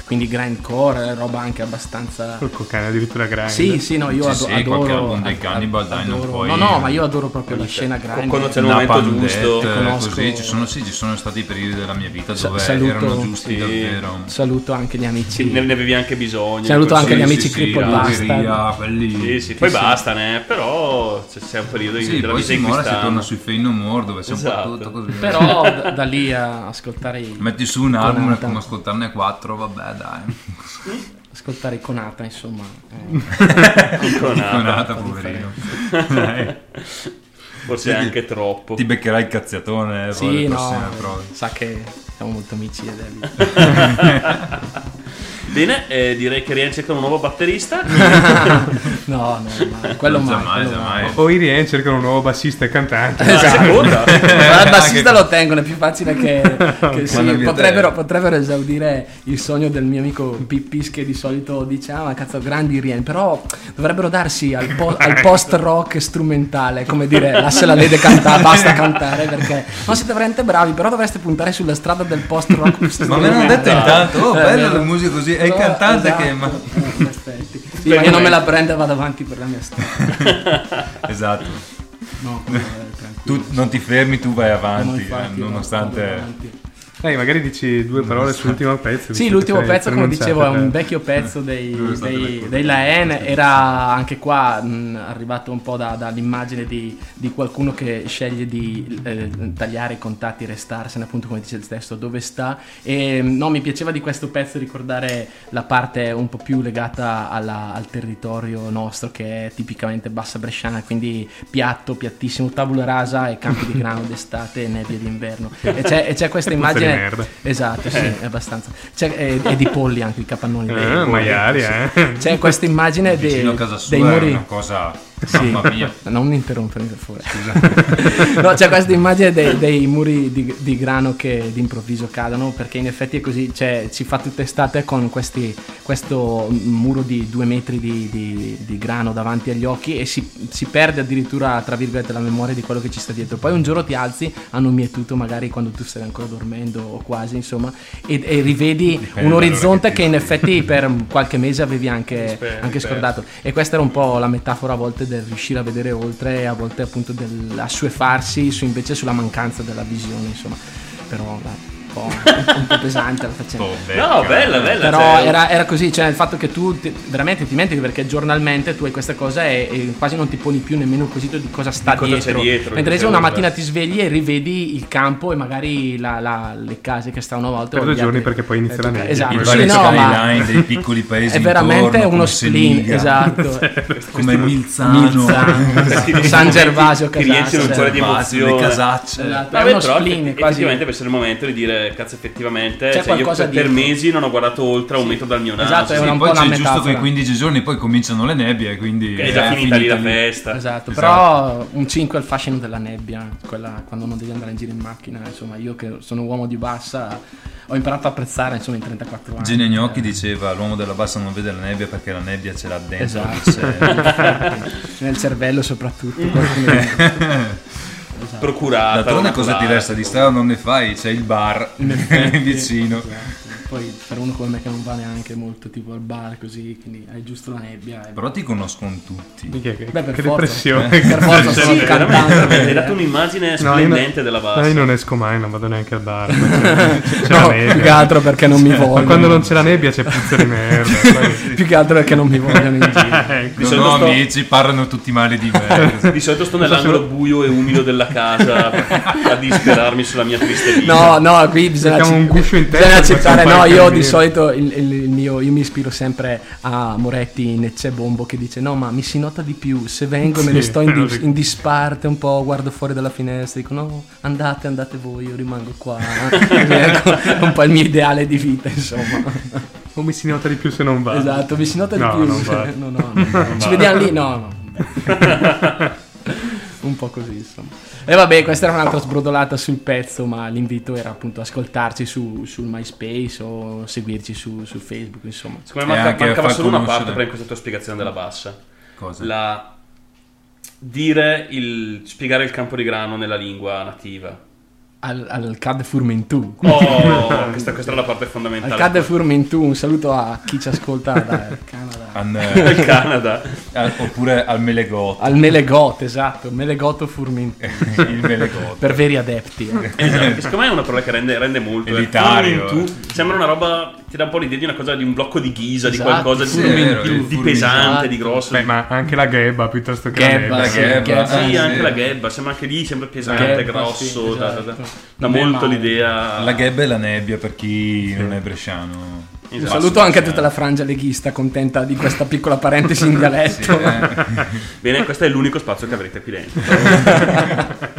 quindi grindcore, roba anche abbastanza... Col cocaine addirittura grind. Sì, sì, no, io Sì, ado- sì, adoro. qualche album dei ad- Cannibal, dai, non adoro- puoi- No, no, ma io adoro proprio la scena grind. Quando c'è il momento Napalm giusto. Death, conosco- così, ci sono, sì, ci sono stati periodi della mia vita Sa- dove saluto- erano giusti sì. davvero. Saluto anche gli amici. Ne, ne avevi anche bisogno. Saluto anche gli amici Cripple sì, Bastard. Ungheria, quelli... Sì, sì, poi basta, ne, però c'è, c'è un periodo in- Sì, della vita si in cui muore, si torna sui Fey No More dove c'è un Esatto. po' tutto così. Però da, lì a ascoltare i, Metti su un album e come ascoltarne quattro, vabbè dai. ascoltare Conata, insomma. eh, Conata. Conata, poverino. Dai. Forse è anche troppo. Ti beccherai il cazziatone eh, sì, no, sa che siamo molto amici ed è lì. Bene, eh, direi che rientra un nuovo batterista. No, no, ma quello Non mai. mai, quello mai. O i Rien cercano un nuovo bassista e cantante. La seconda. Ma il Anche bassista lo tengono, è più facile che, che sì, potrebbero, potrebbero esaudire il sogno del mio amico Pippis che di solito dice ah ma cazzo grandi Rien, però dovrebbero darsi al, po- al post rock strumentale, come dire lasciala Lede cantare, basta cantare perché non siete veramente bravi, però dovreste puntare sulla strada del post rock Ma me l'hanno detto intanto, oh Eh, bello vero. la musica così, è il No, cantante esatto, che... Ma... in effetti. Sì, io non me la prendo e vado avanti per la mia strada. Esatto. No. Tu non ti fermi, tu vai No, avanti, infatti, eh, nonostante... Dai, magari dici due parole sull'ultimo pezzo. Sì, l'ultimo pezzo, come dicevo, è un vecchio pezzo dei, dei, d'accordo? dei Laen. Era anche qua mh, arrivato un po' da- dall'immagine di, di qualcuno che sceglie di eh, tagliare i contatti, restarsene, appunto, come dice il testo, dove sta. E no, mi piaceva di questo pezzo ricordare la parte un po' più legata alla- al territorio nostro, che è tipicamente bassa bresciana, quindi piatto, piattissimo, tabula rasa e campi di grano d'estate e nebbie d'inverno. E c'è, e c'è questa immagine. Merda. Esatto, sì, è abbastanza. C'è, e, e di polli anche, i capannoni. dei polli, maiali, eh. C'è questa immagine dei, Vicino a casa sua dei è muri. una cosa... Sì. Mamma mia. Non interrompermi per favore. no, c'è questa immagine dei, dei muri di, di grano che d'improvviso cadono, perché in effetti è così, cioè, si fa tutta estate con questi, questo muro di due metri di, di- di grano davanti agli occhi e si, si perde addirittura, tra virgolette, la memoria di quello che ci sta dietro. Poi un giorno ti alzi, hanno mietuto magari quando tu stai ancora dormendo o quasi, insomma, e, e rivedi Dipende un orizzonte che che in effetti per qualche mese avevi anche, Disper- anche scordato. E questa era un po' la metafora a volte del riuscire a vedere oltre e a volte appunto dell'assuefarsi su invece sulla mancanza della visione, insomma. Però dai, po', un po' pesante la faccenda. Oh, No, bella, bella. Però cioè, era, era così, cioè il fatto che tu ti- veramente ti dimentichi perché giornalmente tu hai questa cosa e, e quasi non ti poni più nemmeno il quesito di cosa sta Di cosa dietro. c'è dietro, Mentre invece una mattina ti svegli e rivedi il campo e magari la- la- le case che stavano una volta. Per due giorni altri- perché poi inizia la Eh, nebbia. Esatto, I Sì, no, ma dei piccoli paesi è veramente intorno, uno spleen, esatto. come Milzano, Milzano, San Gervasio, Ti riempiono Casassa. ancora di Gervasio, le emozione. casacce. Esatto, è uno però spleen, quasi. effettivamente questo è il momento di dire cazzo effettivamente C'è cioè, io qualcosa per, per dietro. mesi non ho guardato oltre a un metro dal mio naso Esatto, è sì. una- Sì, un poi po' c'è giusto quei metafora. 15 giorni, poi cominciano le nebbie, quindi che è già eh, finita lì la festa Esatto, Esatto. però un 5 è il fascino della nebbia, quella quando non devi andare in giro in macchina, insomma, io che sono uomo di bassa ho imparato a apprezzare insomma in 34 anni. Gene Gnocchi Eh, diceva l'uomo della bassa non vede la nebbia perché la nebbia ce l'ha dentro. Esatto. nel cervello soprattutto. esatto. procurata D'altronde cosa ti maculata. resta di strada non ne fai, c'è il bar vicino. esatto. Poi per uno come me che non va neanche molto tipo al bar così, quindi hai giusto la nebbia. E... Però ti conoscono tutti. Che, che- Beh, per che forza. depressione. Per forza Sì, veramente, cantante. hai dato un'immagine No, splendente non- della no, bassa. io non esco mai, non vado neanche al bar. perché C'è la No, nebbia. più che altro perché non mi Ma vogliono. quando non c'è la nebbia c'è puzza di merda. poi- Più che altro perché non mi vogliono in giro. Ecco. Solito ho sto- amici, parlano tutti male di me. Di solito sto nell'angolo buio e umido della casa a disperarmi sulla mia triste vita. No, no, qui bisogna, Mettiamo un guscio in testa bisogna accettare. facciamo No, io di solito il, il- il mio, io mi ispiro sempre a Moretti in C'è Bombo che dice: No, ma mi si nota di più. Se vengo me ne Sì, sto in, dico. in disparte un po', guardo fuori dalla finestra, dico: No, andate, andate voi, io rimango qua. ecco, è un po' il mio ideale di vita, insomma. O mi si nota di più se non va. Esatto, mi si nota di No, più. non va. No, no, no. Ci vediamo lì? No, no. Un po' così, insomma. E vabbè, questa era un'altra sbrodolata sul pezzo, ma l'invito era appunto ascoltarci su, sul MySpace o seguirci su, su Facebook, insomma. Secondo me manca- mancava solo una parte però in questa tua spiegazione della bassa. Cosa? La dire il spiegare il campo di grano nella lingua nativa. Al, al Cad Furmentu. Oh, questa, questa era la parte Al fondamentale. Cad Furmentu, un saluto a chi ci ascolta dal Canada. An- Il Canada. al- oppure al Melegot. Al Melegot, esatto, Melegoto Furmentu. il Melegot. per veri adepti. eh. Esatto, secondo me è una parola che rende, rende molto. eh. Elitario. Furmintu Sembra una roba, ti dà un po' l'idea di una cosa, di un blocco di ghisa, di Esatto, qualcosa sì, di, è vero, di- di pesante, di grosso. Beh, ma anche la ghebba piuttosto che Ghebba, la nebbia. sì, ghebba. ghebba. Sì, Ah, anche sì. la ghebba, sembra anche lì, sembra pesante, Ghebba, grosso, sì, esatto. dà- dà- dà È molto male. l'idea. La ghebba e la nebbia per chi non è bresciano. Un Esatto. saluto anche a tutta la frangia leghista, contenta di questa piccola parentesi in dialetto. Bene, questo è l'unico spazio che avrete qui dentro.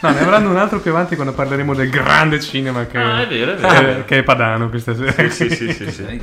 No, ne avranno un altro più avanti quando parleremo del grande cinema che, Ah, è vero, è vero. che- che è Padano questa sera. Sì, sì, sì, sì.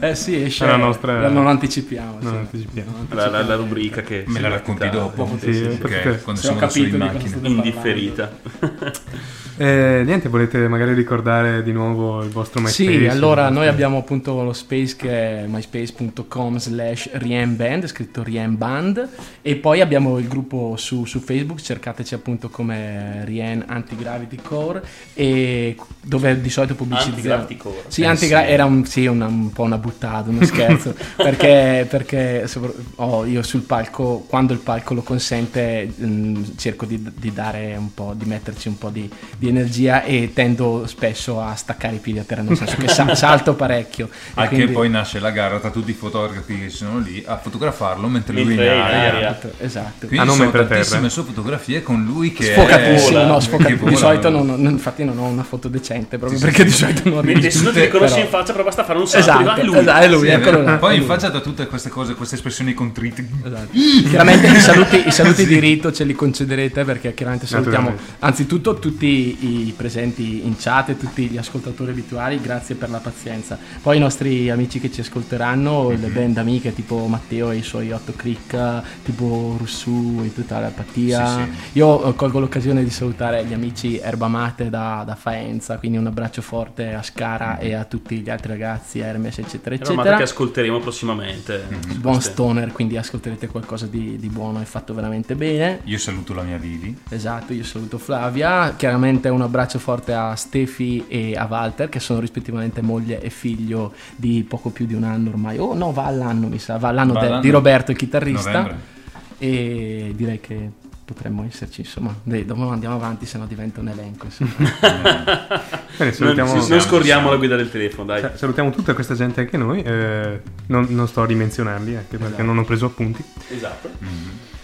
Eh sì, esce. La nostra- Non anticipiamo. Non sì. anticipiamo. Non La, la- la rubrica che Me la racconti dopo. Sì, sì, Ok, potete- quando sono capito in macchina. Indifferita. Eh, niente, volete magari ricordare di nuovo il vostro MySpace? Sì, allora noi abbiamo appunto lo space che è myspace.com slash riemband, scritto riemband, e poi abbiamo il gruppo su, su Facebook, cercateci appunto come Rien Anti-Gravity Core, e dove di solito pubblicità... Anti-Gravity Core. Sì, Eh, antigra- sì. era un, sì, una- un po' una buttata, uno scherzo, perché, perché oh, io sul palco, quando il palco lo consente, mh, cerco di, di dare un po', di metterci un po' di, di energia e tendo spesso a staccare i piedi a terra, nel senso che sa- salto parecchio. Anche quindi- poi nasce la gara tra tutti i fotografi che sono lì a fotografarlo mentre lui è è in aria. aria. Esatto, esatto. Quindi Ah, non sono a tantissime sue fotografie con lui che Sfocatissimo, vola, no, che sfocatissimo. Di solito non, non- infatti non ho una foto decente, proprio Sì, perché sì, di sì. solito non Mentre nessuno ti riconosce però- in faccia, però basta fare un salto. Esatto, e è lui. esatto, è lui, Sì, è eccolo là. Poi è in faccia da tutte queste cose, queste espressioni contrite. Esatto. Chiaramente i saluti, i saluti di rito ce li concederete perché chiaramente salutiamo anzitutto tutti i presenti in chat e tutti gli ascoltatori abituali, grazie per la pazienza. Poi i nostri amici che ci ascolteranno, le Mhm. band amiche tipo Matteo e i suoi otto crick, tipo Russu e tutta la Pattia. Sì, Io eh, colgo l'occasione di salutare gli amici Erba Mate da, da Faenza, quindi un abbraccio forte a Scara e a tutti gli altri ragazzi, Hermes eccetera Era una eccetera. che ascolteremo prossimamente. Mhm. Buon stoner, quindi ascolterete qualcosa di, di buono e fatto veramente bene. Io saluto la mia Vivi. Esatto, io saluto Flavia. Chiaramente un abbraccio forte a Stefi e a Walter, che sono rispettivamente moglie e figlio di poco più di un anno ormai. Oh no, va all'anno, mi sa, va all'anno Va de- all'anno. di Roberto, il chitarrista. Novembre. E direi che potremmo esserci, insomma. Dai, dopo andiamo avanti, se no diventa un elenco. Bene, Non, salutiamo, non scordiamo la guida del telefono, dai. sa- salutiamo tutta questa gente anche noi. eh, non, non sto a rimenzionarli anche perché Esatto. non ho preso appunti. Esatto.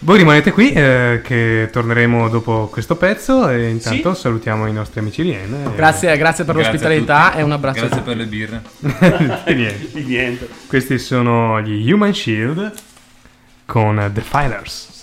Voi rimanete qui, eh, che torneremo dopo questo pezzo. E intanto salutiamo i nostri amici Rien. e- grazie, grazie per Grazie l'ospitalità e un abbraccio Grazie per le birre. e niente. Di niente. Questi sono gli Human Shield con The Filers.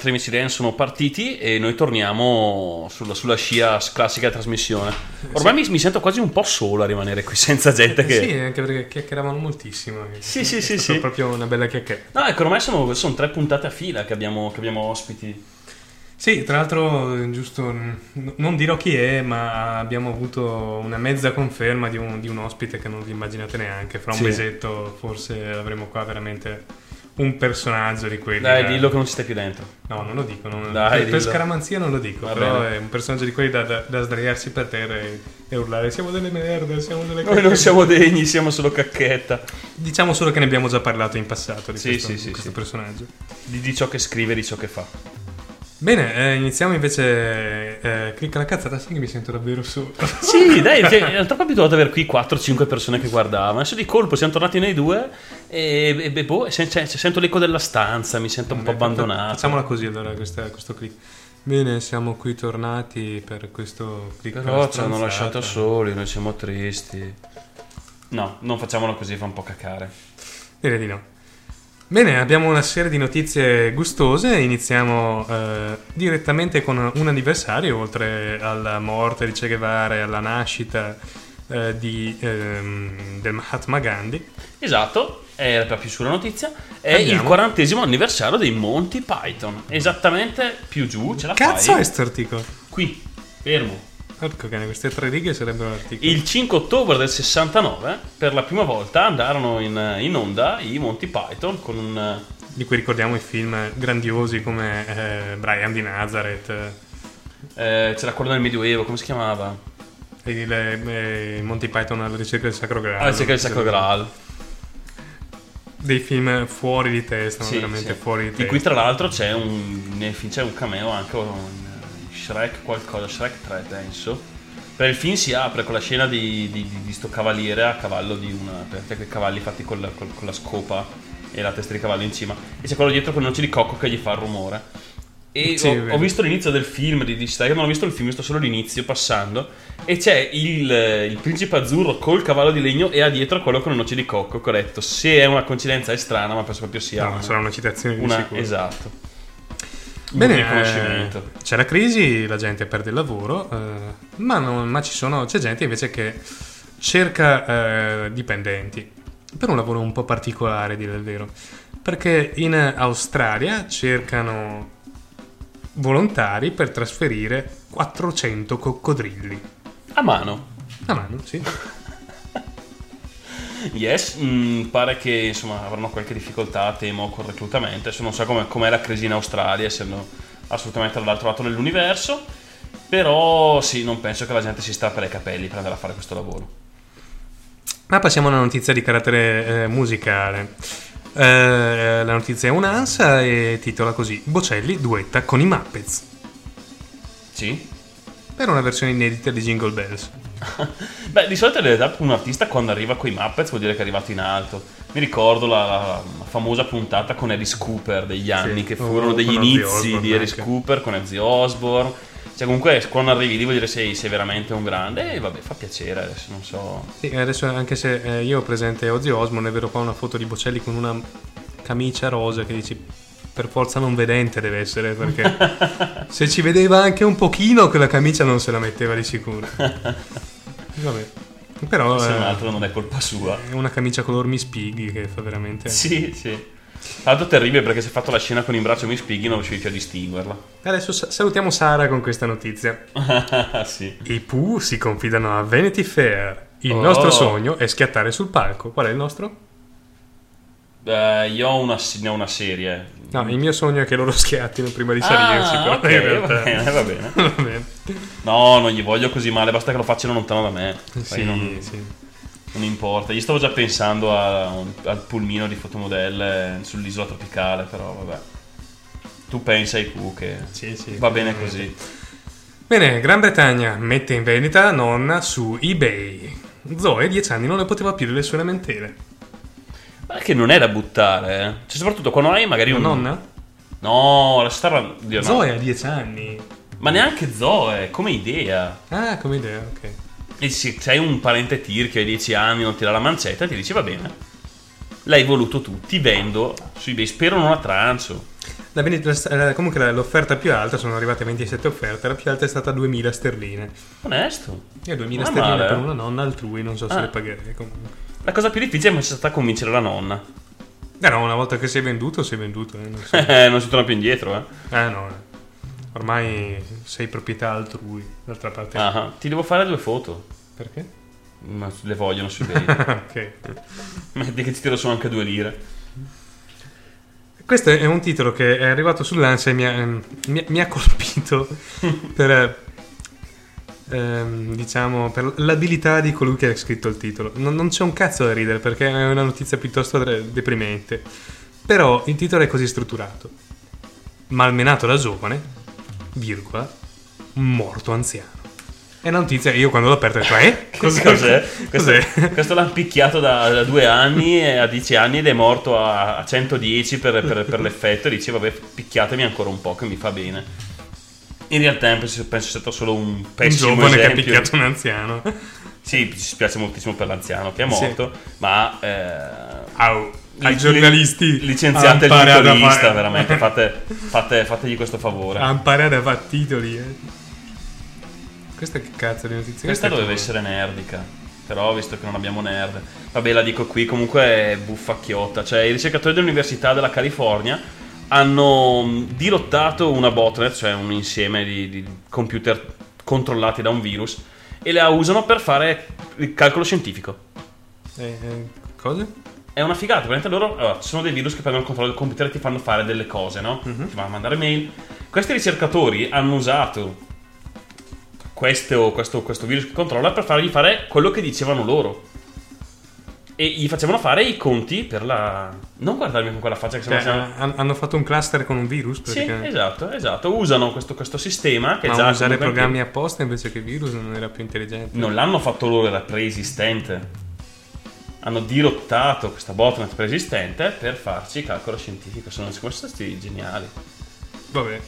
Nostri amici Ren sono partiti e noi torniamo sulla, sulla scia classica trasmissione. Ormai mi, mi sento quasi un po' solo a rimanere qui senza gente che... Sì, anche perché chiacchieravano moltissimo. Sì, sì, È sì, stato sì. proprio una bella chiacchierata. No, ecco, ormai sono, sono tre puntate a fila che abbiamo, che abbiamo ospiti. Sì, tra l'altro, giusto, non dirò chi è, ma abbiamo avuto una mezza conferma di un, di un ospite che non vi immaginate neanche. Fra un Sì. mesetto forse avremo qua veramente un personaggio di quelli. Dai, da- dillo che non ci stai più dentro. No, non lo dico. non- Dai, per, scaramanzia non lo dico, Va però bene. è un personaggio di quelli da, da- da sdraiarsi per terra e, e urlare siamo delle merde, siamo delle Noi non cacche." siamo degni, siamo solo cacchetta. Diciamo solo che ne abbiamo già parlato in passato di Sì, questo, sì, sì, questo personaggio. Di, di ciò che scrive, di ciò che fa. Bene, eh, iniziamo invece. Eh, clicca la cazzata, sì che mi sento davvero solo. Sì, dai, cioè, ero troppo abituato ad avere qui 4-5 persone che guardavano. Adesso di colpo siamo tornati noi due e, e, boh, se- sento l'eco della stanza, mi sento un po' abbandonato. Facciamola così allora, questa- questo click. Bene, siamo qui tornati per questo click. Però ci hanno lasciato soli, noi siamo tristi. No, non facciamolo così, fa un po' cacare. Direi di no. Bene, abbiamo una serie di notizie gustose. Iniziamo eh, direttamente con un anniversario, oltre alla morte di Che Guevara e alla nascita eh, di, ehm, del Mahatma Gandhi. Esatto, è la più sulla notizia. È Andiamo. il quarantesimo anniversario dei Monty Python. Esattamente più giù, ce la Cazzo fai? è sto articolo? Qui, fermo. Porco cane, queste tre righe sarebbero l'articolo. Il 5 ottobre del 69, per la prima volta, andarono in, in onda i Monty Python con un... Di cui ricordiamo i film grandiosi come eh, Brian di Nazareth, eh, c'era quello del Medioevo, come si chiamava? Il, eh, Monty Python alla ricerca del Sacro Graal. Il Secreto del Sacro Graal. Dei film fuori di testa, Sì, veramente sì. fuori di testa. cui tra l'altro c'è un, c'è un cameo anche in Shrek qualcosa, Shrek 3 penso. Per il film si apre con la scena di, di, di- di sto cavaliere a cavallo di una... per quei cavalli fatti con la, con la scopa e la testa di cavallo in cima. E c'è quello dietro con noci di cocco che gli fa il rumore. E Sì, ho, ho visto l'inizio del film di Digital, io non ho visto il film, ho visto solo l'inizio passando. E c'è il, il principe azzurro col cavallo di legno e ha dietro quello con le noci di cocco, corretto. Se è una coincidenza è strana, ma penso proprio sia No, una- sarà una citazione di una, sicuro. esatto. Bene, eh, c'è la crisi, la gente perde il lavoro, eh, ma, non- ma ci sono, c'è gente invece che cerca eh, dipendenti per un lavoro un po' particolare, dire il vero. Perché in Australia cercano volontari per trasferire 400 coccodrilli. A mano. A mano, sì. Yes, mm, pare che insomma avranno qualche difficoltà, temo, col reclutamento. Adesso non so come, com'è la crisi in Australia, essendo assolutamente dall'altro lato dell'universo. Però sì, non penso che la gente si strapperà i capelli per andare a fare questo lavoro. Ma passiamo a una notizia di carattere eh, musicale. Eh, la notizia è un'ansa e titola così: Bocelli duetta con i Muppets Sì? per una versione inedita di Jingle Bells. Beh, di solito un artista quando arriva con i Muppets vuol dire che è arrivato in alto. Mi ricordo la, la famosa puntata con Alice Cooper degli anni, Sì, che o furono degli inizi Osbourne di Alice anche. Cooper con Ozzy Osbourne. Cioè, comunque, quando arrivi vuol dire sei, sei veramente un grande. E vabbè, fa piacere adesso, non so. Sì, adesso anche se eh, io ho presente Ozzy Osbourne, è vero qua una foto di Bocelli con una camicia rosa che dici per forza non vedente deve essere perché se ci vedeva anche un pochino quella camicia non se la metteva di sicuro. Vabbè. Però Se non eh, altro non è colpa sua. è una camicia color mi spighi che fa veramente Sì, sì. L'altro terribile perché se hai fatto la scena con in braccio mi spieghi non riuscivi più a distinguerla. Adesso sa- salutiamo Sara con questa notizia. sì. I Pooh si confidano a Vanity Fair. Il Oh. nostro sogno è schiattare sul palco. Qual è il nostro? Eh, io ho una, ne ho una serie. No, il mio sogno è che loro schiattino prima di salirsi. Ah, però ok, in realtà... va bene, va bene. Va bene. No, non gli voglio così male, basta che lo facciano lontano da me. Sì, non, sì. Non importa. Io stavo già pensando a- al pulmino di fotomodelle sull'isola tropicale, però vabbè. Tu pensa ai Q che Sì, sì, va bene così. Bene, Gran Bretagna mette in vendita la nonna su eBay. Zoe, 10 anni, non ne poteva più delle sue lamentele. Ma che non è da buttare, eh. Cioè, soprattutto quando hai magari La un... nonna? No, lascia stare... Dio, no. Zoe ha 10 anni. Ma neanche Zoe, come idea. Ah, come idea, ok. E se sei un parente tirchio hai 10 anni, non ti dà la mancetta, ti dice va bene. L'hai voluto tu, ti vendo su eBay, spero non a trancio. La vendita- comunque l'offerta più alta, sono arrivate 27 offerte, la più alta è stata 2000 sterline. Onesto. Io 2000 Non è sterline male, per eh. una nonna altrui, non so se Ah. le pagherei comunque. La cosa più difficile è stata convincere la nonna. Eh no, una volta che sei venduto, sei venduto. eh, non so. Eh, non si torna più indietro, eh. Eh no, eh. Ormai sei proprietà altrui, d'altra parte. Ah, ti devo fare due foto. Perché? Ma le vogliono su eBay. ok. Metti che ti tiro su anche due lire. Questo è un titolo che è arrivato sull'Ansia e mi ha, ehm, mi- mi ha colpito per, ehm, diciamo, per l'abilità di colui che ha scritto il titolo. Non, non c'è un cazzo da ridere perché è una notizia piuttosto deprimente. Però il titolo è così strutturato. Malmenato da giovane, virgola, morto anziano. È una notizia, io quando l'ho aperta ho detto, eh? Cos'è? Cos'è? Questo, Cos'è? questo l'hanno picchiato da, da due anni e a 10 anni ed è morto a, a 110 per, per- per l'effetto e dice vabbè picchiatemi ancora un po' che mi fa bene. In realtà penso, penso sia stato solo un Un pessimo giovane che ha esempio. picchiato un anziano. Sì, ci spiace moltissimo per l'anziano che è Sì. morto, ma... Eh, Au, ai li- giornalisti licenziate il titolista, fare- veramente, fate, fate- fategli questo favore. A imparare a fare titoli, eh. Questa che cazzo di notizia? Questa è doveva essere nerdica. Però, visto che non abbiamo nerd, vabbè, la dico qui. Comunque è buffacchiotta. Cioè, i ricercatori dell'Università della California hanno mh, dirottato una botnet, cioè un insieme di, di computer controllati da un virus, e la usano per fare il calcolo scientifico. Eh, eh, cosa? È una figata, veramente loro allora, ci sono dei virus che prendono il controllo del computer e ti fanno fare delle cose, no? Ti vanno a mandare mail. Questi ricercatori hanno usato questo, questo, questo virus che controlla per fargli fare quello che dicevano loro. E gli facevano fare i conti per la. Non guardarmi con quella faccia che Cioè, sembra. eh, han- hanno fatto un cluster con un virus? Sì, esatto, esatto. Usano questo, questo sistema che Ma già. usare programmi apposta invece che virus non era più intelligente. Non l'hanno fatto loro, era preesistente. Hanno dirottato questa botnet preesistente per farci calcolo scientifico. Sono stati geniali. Vabbè.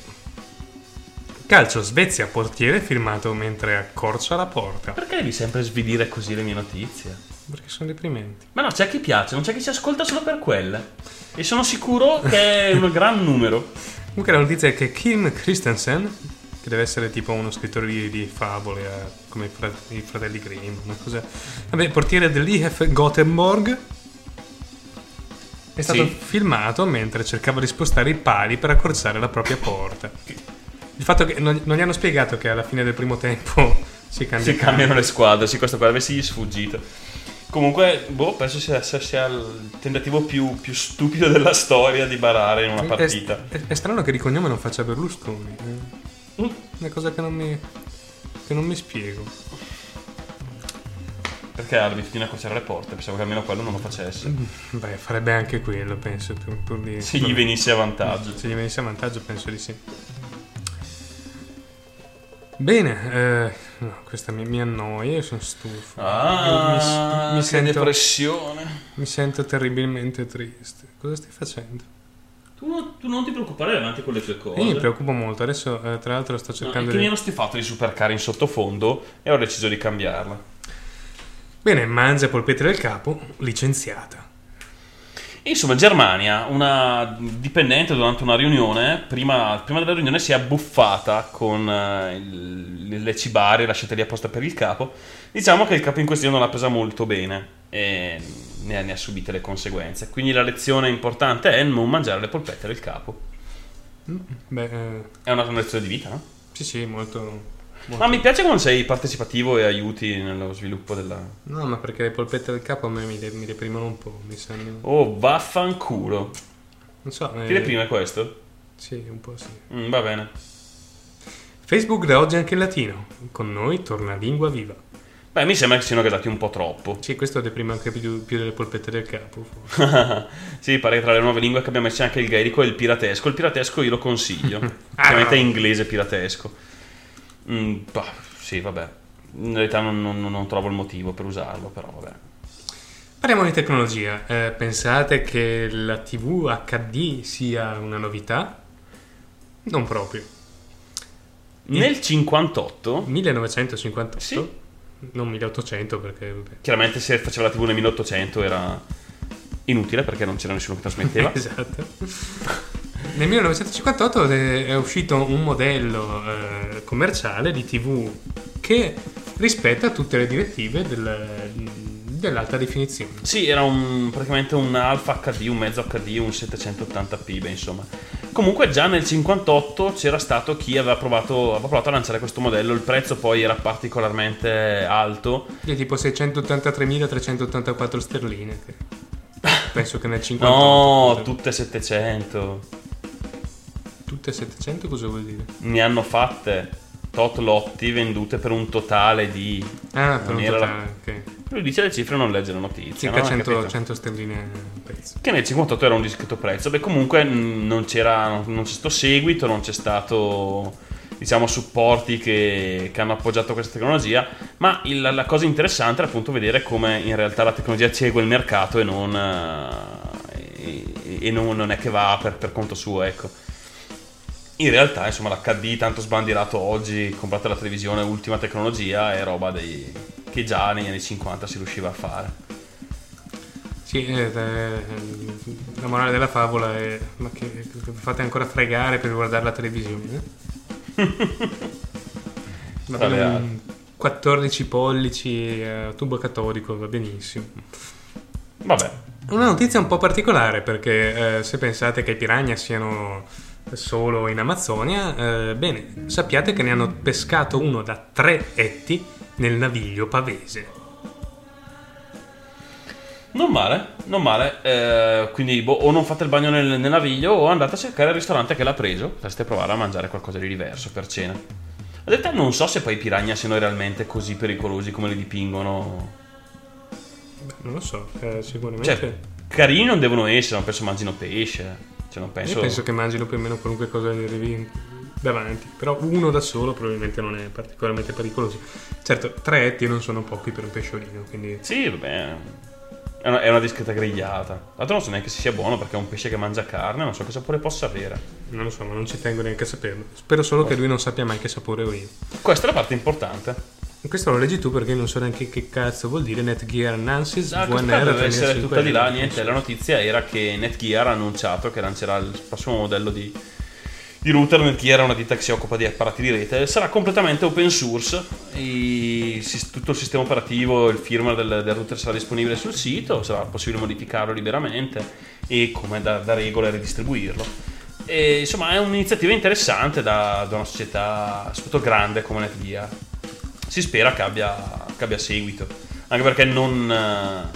Calcio, Svezia, portiere firmato mentre accorcia la porta. Perché devi sempre svidire così le mie notizie? Perché sono deprimenti. Ma no, c'è chi piace, non c'è chi ci ascolta solo per quelle. E sono sicuro che è un gran numero. Comunque la notizia è che Kim Christensen, che deve essere tipo uno scrittore di, di favole, eh, come i, fra- i fratelli Grimm, una cosa... Vabbè, portiere dell'IF Gothenburg, è stato Sì. filmato mentre cercava di spostare i pali per accorciare la propria porta. Il fatto che non, non gli hanno spiegato che alla fine del primo tempo si Si cambiano le squadre, sì, questo qua avessi sfuggito. Comunque, boh, penso sia, sia- il tentativo più, più stupido della storia di barare in una È, partita. è- è strano che di cognome non faccia Berlusconi. eh. Mm. Una cosa che non mi, che non mi spiego. Perché ha l'abitudine a accorciare le porte, pensavo che almeno quello non lo facesse. Beh, farebbe anche quello, penso. Pur, pur di, Se gli venisse a vantaggio. Se gli venisse a vantaggio, penso di sì. Bene, eh, no, questa mi, mi annoia, io sono stufo. Ah, mi, mi che sento, depressione. mi sento terribilmente triste. Cosa stai facendo? Tu, non- tu non ti preoccupare davanti con le tue cose. Io mi preoccupo molto. Adesso, eh, tra l'altro, sto No, cercando mi di. ero stifato di supercar in sottofondo e ho deciso di cambiarla. Bene, mangia polpette del capo, licenziata. Insomma, Germania, una dipendente durante una riunione, prima, prima della riunione si è abbuffata con eh, il- le cibarie lasciate lì apposta per il capo. Diciamo che il capo in questione non l'ha presa molto bene e ne ha, ne ha subite le conseguenze. Quindi la lezione importante è non mangiare le polpette del capo. Beh, eh, È una lezione di vita, no? sì, sì, molto. molto- Ma mi piace quando sei partecipativo e aiuti nello sviluppo della... No, ma perché le polpette del capo a me mi, de- mi deprimono un po'. Mi sembra. Oh, vaffanculo. Non so. eh, Ti deprime questo? Sì, un po' sì. Mm, va bene. Facebook da oggi anche in latino. Con noi torna lingua viva. Beh, mi sembra che siano gasati un po' troppo. Sì, questo deprime anche più, più delle polpette del capo. sì, pare che tra le nuove lingue che abbiamo messo anche il gaelico e il piratesco. Il piratesco io lo consiglio. Ah. Chiaramente è inglese piratesco. Mm, bah, sì, vabbè. In realtà non, non- non trovo il motivo per usarlo, però vabbè. Parliamo di tecnologia. Eh, pensate che la TV HD sia una novità? Non proprio. Nel 58, 1958, Sì. Non 1800 perché... vabbè. Chiaramente se faceva la TV nel 1800 era inutile perché non c'era nessuno che trasmetteva. esatto. Nel 1958 è è uscito un modello eh, commerciale di TV che rispetta tutte le direttive del- dell'alta definizione. Sì, era un- praticamente un Alpha HD, un mezzo HD, un 780p, beh, insomma. Comunque già nel 58 c'era stato chi aveva provato, aveva provato a lanciare questo modello, il prezzo poi era particolarmente alto. Di tipo 683.384 sterline. penso che nel 58... No, tutte 700. Tutte 700 cosa vuol dire? Ne hanno fatte tot lotti vendute per un totale di... Ah, per un la- totale, ok. Lui dice le cifre e non legge la notizia. Circa no? Hai 100, capito? 100 sterline a pezzo. Che nel 58 era un discreto prezzo. Beh, comunque non c'era, non, non c'è stato seguito, non c'è stato, diciamo, supporti che, che hanno appoggiato questa tecnologia. Ma il- la cosa interessante è appunto vedere come in realtà la tecnologia segue il mercato e non, eh, e, e non, non è che va per, per conto suo, ecco. In realtà, insomma, l'HD tanto sbandierato oggi, comprate la televisione, ultima tecnologia, è roba dei, che già negli anni 50 si riusciva a fare. Sì, eh, eh, la morale della favola è ma che, che fate ancora fregare per guardare la televisione? eh? Va bene, altre. un 14 pollici eh, tubo catodico, va benissimo. Vabbè, Una notizia un po' particolare perché eh, se pensate che i piranha siano solo in Amazzonia, eh, bene, sappiate che ne hanno pescato uno da tre etti nel naviglio pavese. Non male, non male. Eh, quindi boh, o non fate il bagno nel, nel naviglio o andate a cercare il ristorante che l'ha preso. Potreste provare a mangiare qualcosa di diverso per cena. In realtà non so se poi i piranha siano realmente così pericolosi come li dipingoano. Non lo so, eh, sicuramente. Cioè, carini non devono essere, non penso mangino pesce. Cioè, non penso... Io penso che mangino più o meno qualunque cosa gli arrivi davanti. Però uno da solo probabilmente non è particolarmente pericoloso. Certo, tre etti non sono pochi per un pesciolino, quindi... Sì, vabbè. È una, è una discreta grigliata. Tra l'altro non so neanche se sia buono perché è un pesce che mangia carne, non so che sapore possa avere. Non lo so, ma non ci tengo neanche a saperlo. Spero solo che lui non sappia mai che sapore ho io. Questa è la parte importante. Questo lo leggi tu perché non so neanche che cazzo vuol dire Netgear Nancy's Ah, questa VNR deve essere 35. tutta di là, niente, la notizia era che Netgear ha annunciato che lancerà il prossimo modello di, di router. Netgear è una ditta che si occupa di apparati di rete, sarà completamente open source, i- tutto il sistema operativo, il firmware del, del router sarà disponibile sul sito, sarà possibile modificarlo liberamente e come da, da regola ridistribuirlo. E, insomma è un'iniziativa interessante da, da una società soprattutto grande come Netgear. Si spera che abbia, che abbia seguito, anche perché non, eh,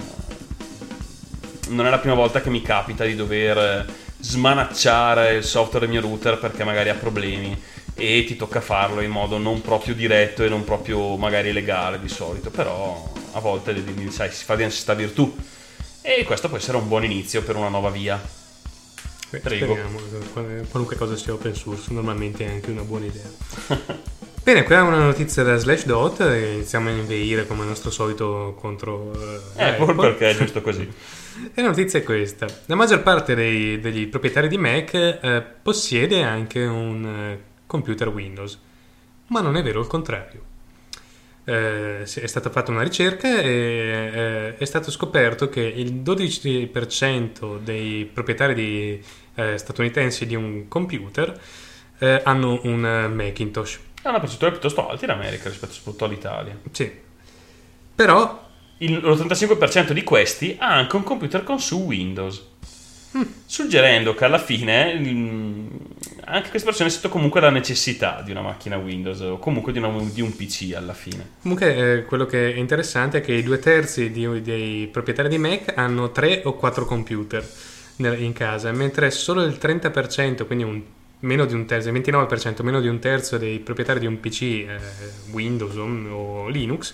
non è la prima volta che mi capita di dover eh, smanacciare il software del mio router perché magari ha problemi e ti tocca farlo in modo non proprio diretto e non proprio magari legale di solito, però a volte sai, si fa di necessità virtù e questo può essere un buon inizio per una nuova via. Beh, Prego. Speriamo, qual- qualunque cosa sia open source, normalmente è anche una buona idea. Bene, qua è una notizia da Slashdot, e iniziamo a inveire come al nostro solito contro eh, Apple perché è giusto così. E la notizia è questa. La maggior parte dei- degli proprietari di Mac eh, possiede anche un eh, computer Windows, ma non è vero il contrario. Eh, è stata fatta una ricerca e eh, è stato scoperto che il 12% dei proprietari di, eh, statunitensi di un computer eh, hanno un eh, Macintosh. È una percentuale piuttosto alta in America rispetto soprattutto all'Italia. Sì. Però Il- l'85% di questi ha anche un computer con su Windows. Suggerendo che alla fine mm, anche queste persone sentono comunque la necessità di una macchina Windows o comunque di, una- di un PC alla fine. Comunque, eh, quello che è interessante è che i due terzi di- dei proprietari di Mac hanno tre o quattro computer in casa, mentre solo il 30%, quindi un- meno di un terzo, il 29%, meno di un terzo dei proprietari di un PC eh, Windows o, Linux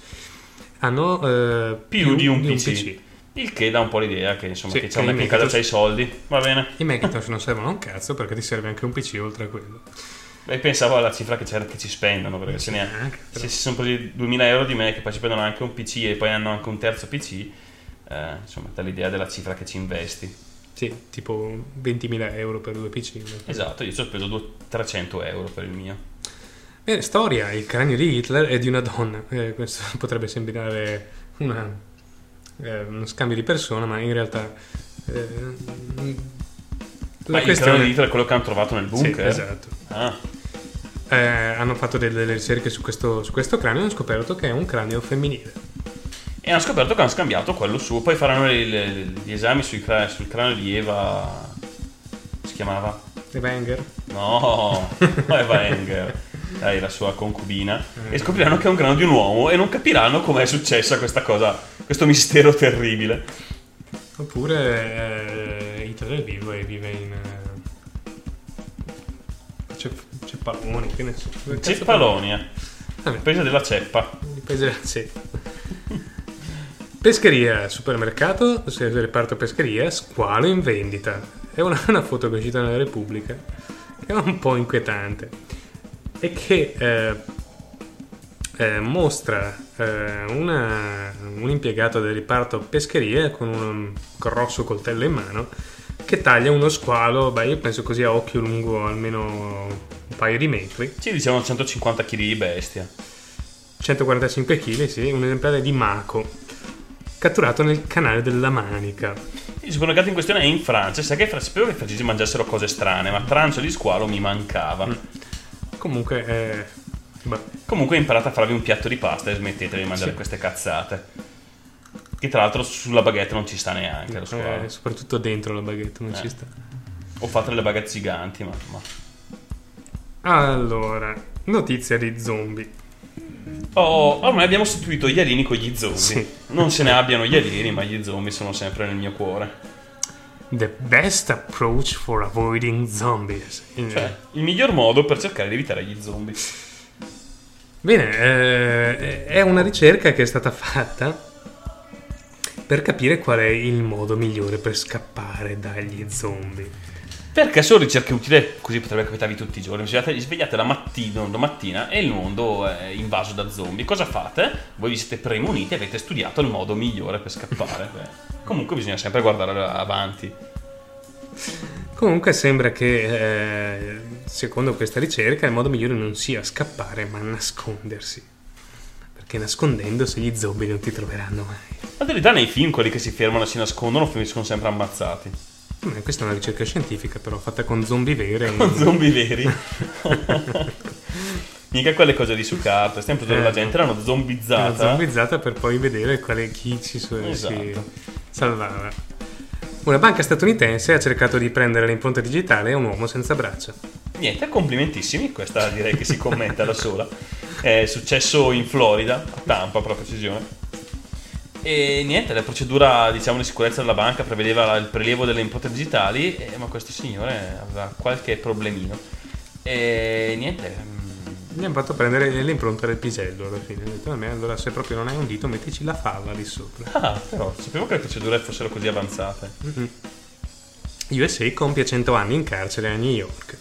hanno eh, Più, di un, PC. Il che dà un po' l'idea che insomma Sì, che c'è che un i Mac in casa Macintosh- c'ha i soldi. Va bene. I Macintosh non servono un cazzo perché ti serve anche un PC oltre a quello. E pensavo alla cifra che, che ci spendono, perché se, ne anche, se si sono presi 2000 euro di Mac e poi ci prendono anche un PC e poi hanno anche un terzo PC, eh, insomma, dà l'idea della cifra che ci investi. Sì, tipo 20.000 euro per due PC. Esatto, io ci ho speso due- 300 euro per il mio. Bene, storia, il cranio di Hitler è di una donna. Eh, questo potrebbe sembrare una- eh, uno scambio di persona, ma in realtà... eh, Ma il cranio di Hitler è quello che hanno trovato nel Sì, bunker? esatto. Ah, Eh, hanno fatto delle, delle ricerche su questo, su questo cranio e hanno scoperto che è un cranio femminile. E hanno scoperto che hanno scambiato quello suo. Poi faranno le- le- gli esami cra- sul cranio di Eva. Si chiamava? The Banger. No, Eva Enger. Dai, la sua concubina. E scopriranno che è un cranio di un uomo e non capiranno com'è successa questa cosa, questo mistero terribile. Oppure eh, Hitler è vivo e vive in... eh, C'è, c'è Paloni, che ne so. Ceppalonia, il paese della ceppa. Il paese della ceppa. Pescheria, supermercato, reparto pescheria, squalo in vendita. È una, una foto che è uscita nella Repubblica, che è un po' inquietante. E che eh, eh, mostra eh, una- un impiegato del reparto pescheria con un grosso coltello in mano che taglia uno squalo, beh io penso così a occhio lungo almeno un paio di metri. Ci dicevano 150 kg di bestia. 145 kg, sì, un esemplare di Mako, catturato nel canale della Manica. Il supermercato in questione è in Francia. Sai che sapevo che i francesi mangiassero cose strane, ma trancio di squalo mi mancava. Comunque, eh, beh, Comunque ho imparato a farvi un piatto di pasta e smettete di mangiare Sì. queste cazzate. Che tra l'altro sulla baguette non ci sta neanche lo squalo. eh, soprattutto dentro la baguette non Eh. ci sta. O fate le baguette giganti, ma... ma- Allora, notizia di zombie. Oh, ormai abbiamo sostituito gli alieni con gli zombie. Sì. Non se ne abbiano gli alieni, ma gli zombie sono sempre nel mio cuore. The best approach for avoiding zombies. Cioè, il miglior modo per cercare di evitare gli zombie. Bene, eh, è una ricerca che è stata fatta per capire qual è il modo migliore per scappare dagli zombie. Perché sono ricerche utili, così potrebbe capitarvi tutti i giorni. Vi svegliate, vi svegliate la mattina, la mattina e il mondo è invaso da zombie. Cosa fate? Voi vi siete premuniti e avete studiato il modo migliore per scappare. Beh, comunque bisogna sempre guardare avanti. Comunque sembra che, eh, secondo questa ricerca, il modo migliore non sia scappare, ma nascondersi. Perché nascondendosi gli zombie non ti troveranno mai. Ma in verità nei film quelli che si fermano e si nascondono finiscono sempre ammazzati. Beh, questa è una ricerca scientifica, però fatta con zombie vere. Con zombie veri. Mica quelle cose di su carta. Stiamo parlando Eh, la gente, l'hanno zombizzata. Una zombizzata per poi vedere quale chi ci so- si Esatto. salvava. Una banca statunitense ha cercato di prendere l'impronta digitale a un uomo senza braccia. Niente, complimentissimi, questa direi che si commenta da sola. È successo in Florida, a Tampa per la precisione. E niente, la procedura diciamo di sicurezza della banca prevedeva il prelievo delle impronte digitali, eh, ma questo signore aveva qualche problemino. E niente, mm, Gli hanno fatto prendere l'impronta del pisello alla fine. Ha detto, "Vabbè, allora se proprio non hai un dito, mettici la fava lì sopra. ah, però sapevo che le procedure fossero così avanzate. USA compie 100 anni in carcere a New York.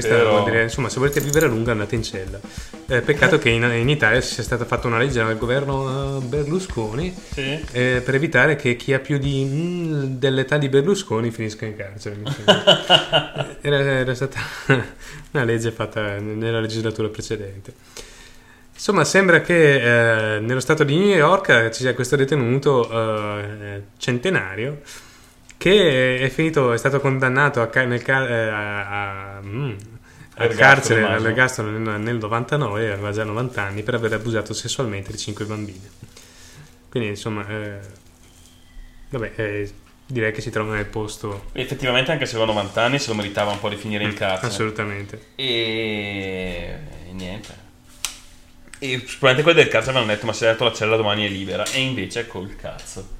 Questa Però- vuol dire, insomma, se volete vivere a lungo andate in cella. Eh, peccato che in, in Italia sia stata fatta una legge dal governo eh, Berlusconi Sì. eh, per evitare che chi ha più di, mm, dell'età di Berlusconi finisca in carcere. era, era stata una legge fatta nella legislatura precedente. Insomma, sembra che eh, nello stato di New York ci sia questo detenuto eh, centenario che è finito, è stato condannato a, nel eh, a, a- mm, al carcere all'ergastolo nel, nel 99, aveva già 90 anni, per aver abusato sessualmente di 5 bambine. Quindi, insomma, eh, vabbè, eh, direi che si trova nel posto Effettivamente anche se aveva 90 anni se lo meritava un po' di finire in carcere. assolutamente. E... e niente. E sicuramente quelli del carcere avevano detto ma se hai dato la cella domani è libera. E invece col cazzo.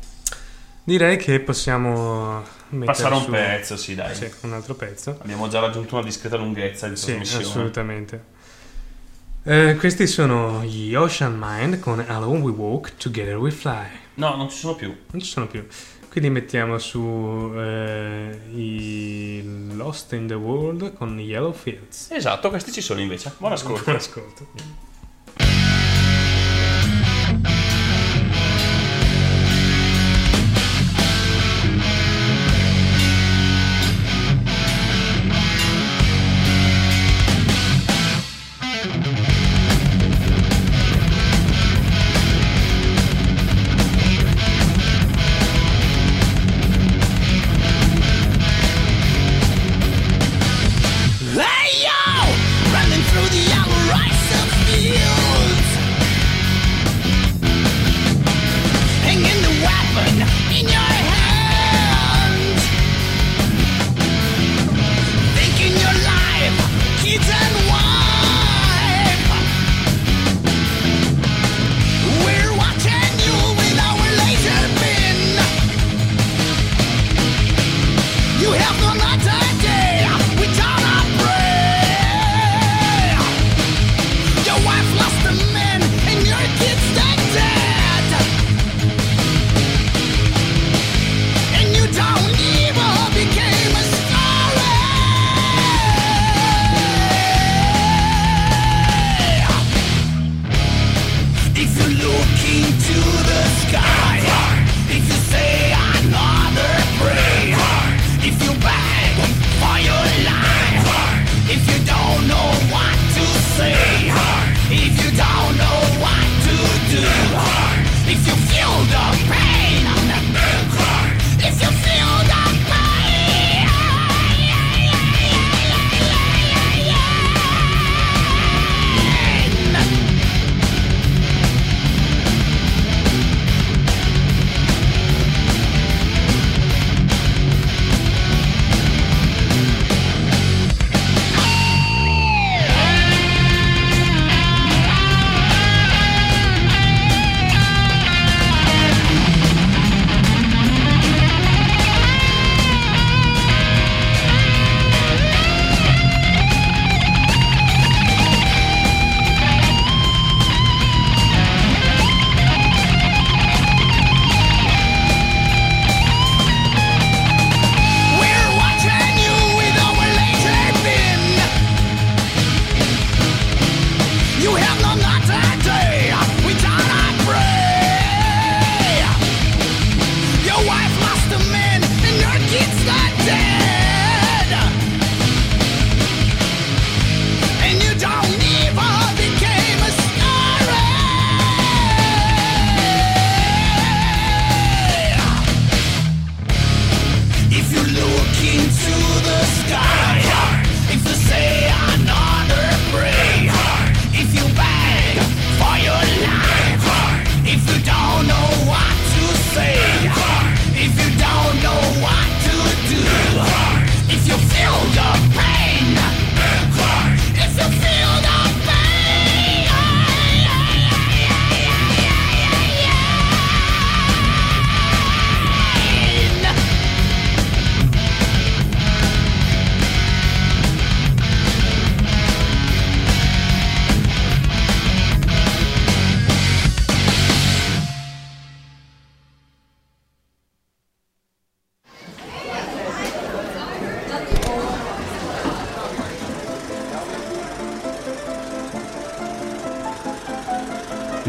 Direi che possiamo Passare un su- pezzo, sì dai. Sì, un altro pezzo. Abbiamo già raggiunto una discreta lunghezza di Sì, trasmissione. assolutamente. Eh, questi sono gli Ocean Mind con Alone We Walk, Together We Fly. No, non ci sono più. Non ci sono più. Quindi mettiamo su eh, i Lost in the World con Yellow Fields. Esatto, questi ci sono invece. Buon ascolto. Buon ascolto.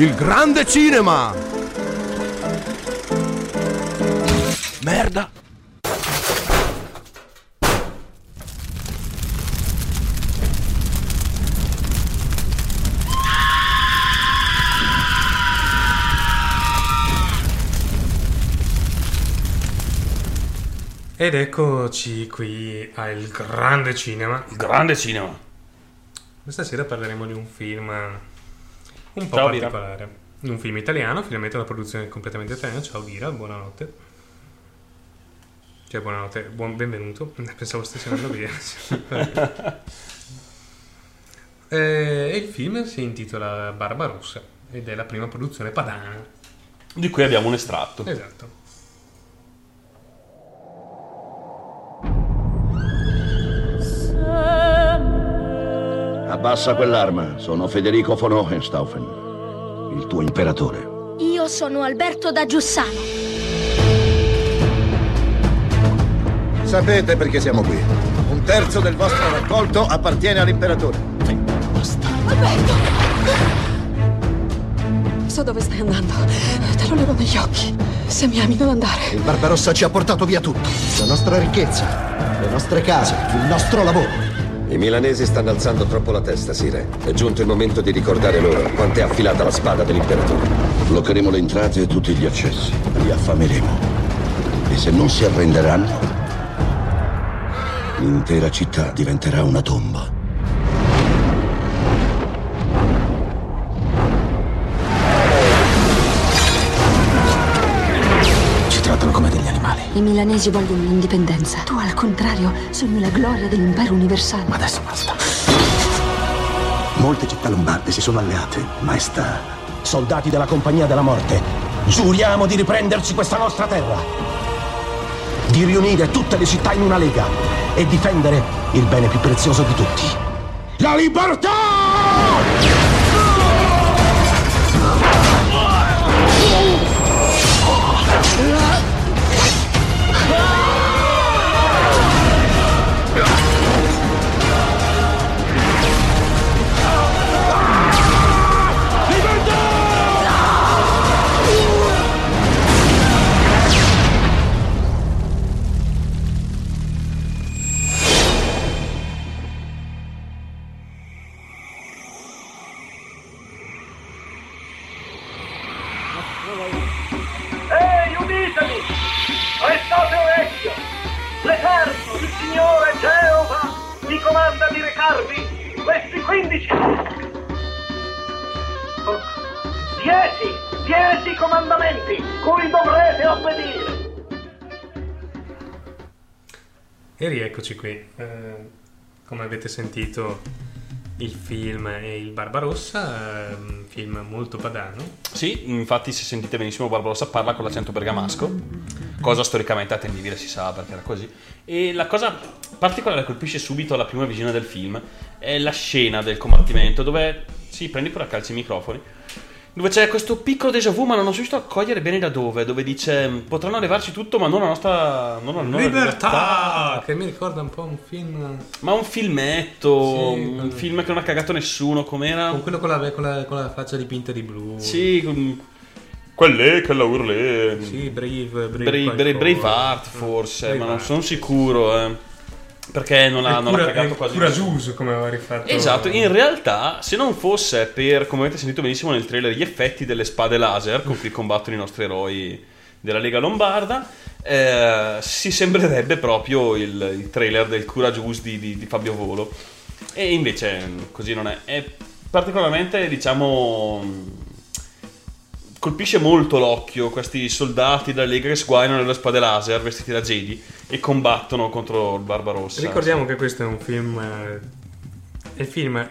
Il grande cinema! Merda! Ed eccoci qui al grande cinema. Il grande cinema. Questa sera parleremo di un film un po' Ciao, Vira. particolare. Un film italiano, finalmente una produzione completamente italiana. Ciao Vira, buonanotte. Cioè, buonanotte, buon benvenuto. Pensavo stessi andando via. Eh, E il film si intitola Barbarossa ed è la prima produzione padana. Di cui abbiamo un estratto. Esatto. Abbassa quell'arma, sono Federico von Hohenstaufen, il tuo imperatore. Io sono Alberto da Giussano. Sapete perché siamo qui. Un terzo del vostro raccolto appartiene all'imperatore. Alberto! So dove stai andando. Te lo levo negli occhi. Se mi ami, non andare. Il Barbarossa ci ha portato via tutto. La nostra ricchezza, le nostre case, il nostro lavoro. I milanesi stanno alzando troppo la testa, Sire. È giunto il momento di ricordare loro quanto è affilata la spada dell'imperatore. Bloccheremo le entrate e tutti gli accessi. Li affameremo. E se non si arrenderanno, l'intera città diventerà una tomba. I milanesi vogliono l'indipendenza. Tu, al contrario, sogni la gloria dell'impero universale. Ma adesso basta. Molte città lombarde si sono alleate. Maestà, soldati della Compagnia della Morte, giuriamo di riprenderci questa nostra terra. Di riunire tutte le città in una lega e difendere il bene più prezioso di tutti. La libertà! 15... Oh, Dieci! Dieci comandamenti cui dovrete obbedire! E rieccoci qui. Eh, come avete sentito, il film è il Barbarossa, un film molto padano. Sì, infatti se sentite benissimo Barbarossa parla con l'accento bergamasco, cosa storicamente attendibile si sa perché era così. E la cosa particolare che colpisce subito alla prima visione del film è la scena del combattimento dove, sì, prendi pure a calci i microfoni, dove c'è questo piccolo déjà vu ma non sono riuscito a cogliere bene da dove, dove dice potranno levarci tutto ma non la nostra... Non la, non la Libertà! Che mi ricorda un po' un film... Ma un filmetto, Sì, un film che non ha cagato nessuno, com'era? Con quello con la, con la- con la faccia dipinta di blu. Sì, con... Quelle che la urlè. Sì, Brave, Brave, Brave, qualcosa. Braveheart forse, ma non sono sicuro, eh. Perché non ha, È non ha cura- cagato è quasi Courageous, come aveva rifatto. Esatto, in realtà, se non fosse per, come avete sentito benissimo nel trailer, gli effetti delle spade laser con cui combattono i nostri eroi della Lega Lombarda, eh, si sembrerebbe proprio il, il trailer del Courageous di, di, di Fabio Volo. E invece mm, così non è. È particolarmente, diciamo, colpisce molto l'occhio questi soldati della Lega che sguainano le spade laser vestiti da Jedi e combattono contro il Barbarossa. Ricordiamo che questo è un film. eh, È il film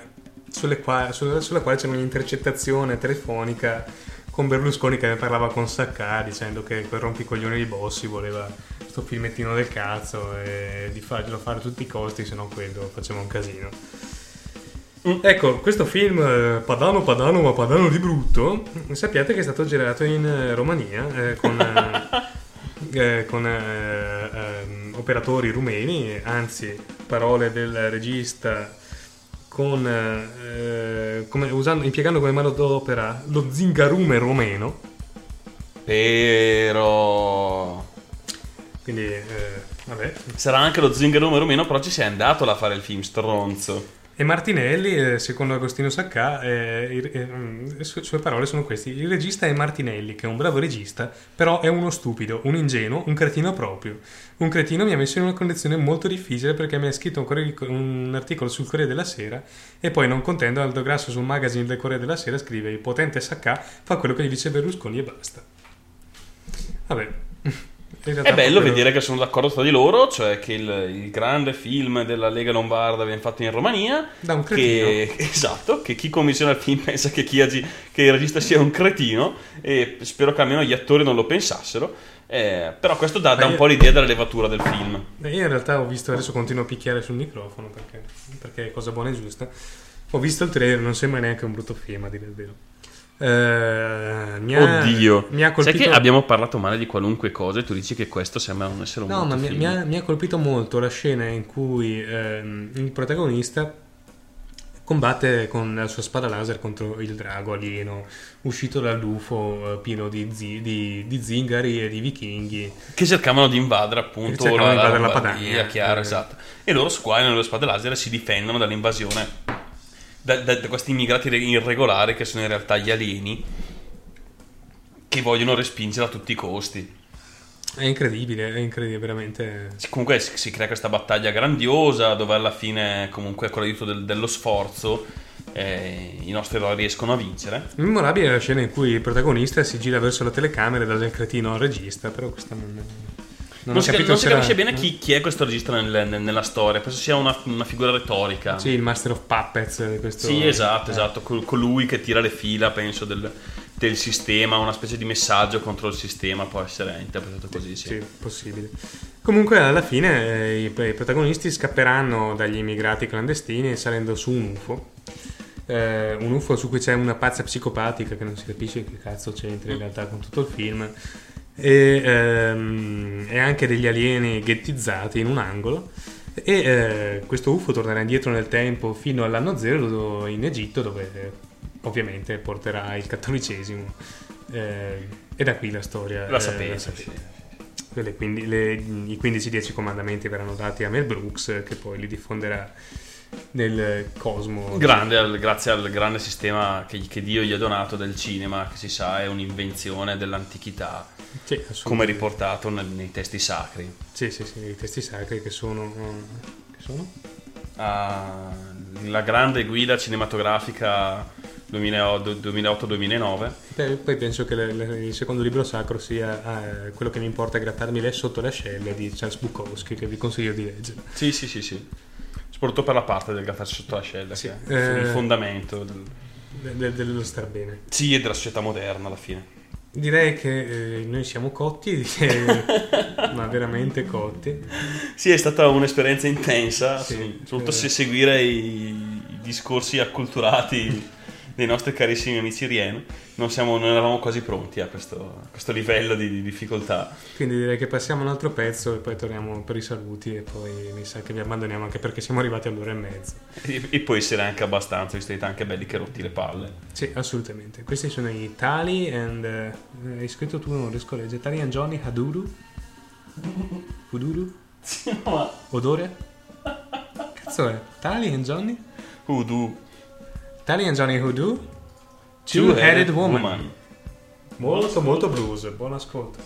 qua- sulla, sulla quale c'è un'intercettazione telefonica con Berlusconi che ne parlava con Sacca dicendo che quel rompicoglione di Bossi voleva questo filmettino del cazzo e di farglielo fare a tutti i costi, se no quello faceva un casino. Ecco, questo film eh, padano padano ma padano di brutto, sappiate che è stato girato in eh, Romania eh, con, eh, eh, con eh, ehm, operatori rumeni, anzi parole del regista con, eh, come- usando- impiegando come manodopera lo zingarume romeno. Però... Quindi, eh, vabbè. Sarà anche lo zingaro romeno, però ci sei andato là a fare il film, stronzo. E Martinelli, eh, secondo Agostino Sacca, eh, il- eh, mm, le sue, parole sono queste: Il regista è Martinelli, che è un bravo regista, però è uno stupido, un ingenuo, un cretino proprio. Un cretino mi ha messo in una condizione molto difficile perché mi ha scritto un articolo sul Corriere della Sera e poi, non contento, Aldo Grasso sul magazine del Corriere della Sera scrive: Il potente Sacca fa quello che gli dice Berlusconi e basta. Vabbè. È bello vedere che sono d'accordo tra di loro, cioè che il, il grande film della Lega Lombarda viene fatto in Romania. Da un che, esatto, che chi commissiona il film pensa che, chi agi- che il regista sia un cretino e spero che almeno gli attori non lo pensassero. Eh, però questo dà, dà un po' l'idea della levatura del film. Beh, Io in realtà ho visto, adesso continuo a picchiare sul microfono perché, perché è cosa buona e giusta. Ho visto il trailer, non sembra neanche un brutto film, a dire il vero. Eh, mi ha- Oddio, mi ha colpito... sai che abbiamo parlato male di qualunque cosa e tu dici che questo sembra non essere un No, ma mi, mi ha, mi ha colpito molto la scena in cui ehm, il protagonista combatte con la sua spada laser contro il drago alieno uscito dall'UFO eh, pieno di, zi- di- di zingari e di vichinghi. Che cercavano di invadere appunto cercavano la, di invadere la Lombardia, Padania. chiaro, Eh. esatto. E loro squagliano le spade laser e si difendono dall'invasione da, da- da questi immigrati irregolari che sono in realtà gli alieni che vogliono respingere a tutti i costi. È incredibile, è incredibile, veramente. Comunque si, si crea questa battaglia grandiosa dove alla fine comunque con l'aiuto del- dello sforzo eh, i nostri eroi riescono a vincere. Memorabile è la scena in cui il protagonista si gira verso la telecamera e dà del cretino al regista, però questa non... Non, ho si, non si capisce bene chi, chi è questo regista nel- nel- nella storia, penso sia una, una figura retorica. Sì, il Master of Puppets di questo... Sì, esatto, eh. esatto, col- colui che tira le fila, penso, del, del sistema, una specie di messaggio contro il sistema, può essere interpretato così, sì. Sì, possibile. Comunque alla fine eh, i, i protagonisti scapperanno dagli immigrati clandestini salendo su un UFO. Eh, un UFO su cui c'è una pazza psicopatica che non si capisce che cazzo c'entra in realtà con tutto il film. E, ehm, e anche degli alieni ghettizzati in un angolo. E eh, questo UFO tornerà indietro nel tempo fino all'anno zero in Egitto, dove eh, ovviamente porterà il cattolicesimo. Eh, e da qui la storia. La eh, sapete, sapete. Quindi- le- I 15-10 comandamenti verranno dati a Mel Brooks, che poi li diffonderà nel cosmo. Grande, al- grazie al grande sistema che, che Dio gli ha donato del cinema, che si sa è un'invenzione dell'antichità, Sì, come riportato nel- nei testi sacri. Sì, sì, sì, i testi sacri che sono. che sono? Ah, la grande guida cinematografica 2008-2009. Beh, poi penso che le- le- il secondo libro sacro sia eh, quello che mi importa grattarmi le sotto le ascelle di Charles Bukowski, che vi consiglio di leggere. Sì, sì, sì, sì. Soprattutto per la parte del grattarsi sotto l'ascella, che è Eh, il fondamento del- De- de- dello star bene. sì, e della società moderna alla fine. Direi che eh, noi siamo cotti, eh, ma veramente cotti. Sì, è stata un'esperienza intensa, Sì, soprattutto eh. se seguire i, i discorsi acculturati dei nostri carissimi amici Rieno. Non, siamo, non eravamo quasi pronti a questo, a questo livello di, di difficoltà. Quindi direi che passiamo un altro pezzo e poi torniamo per i saluti e poi mi sa che vi abbandoniamo anche perché siamo arrivati all'ora e mezza. E, e poi essere anche abbastanza, visto che siete anche belli che rotti le palle. Sì, assolutamente. Questi sono i Tali and... eh, hai scritto tu, non riesco a leggere. Tali and Johnny Haduru? Huduru? Odore? Cazzo è? Tali and Johnny? Hoodoo. Tali and Johnny Hoodoo? Two-Headed Two-Headed Woman. Woman. Molto, molto blues. Buon ascolto.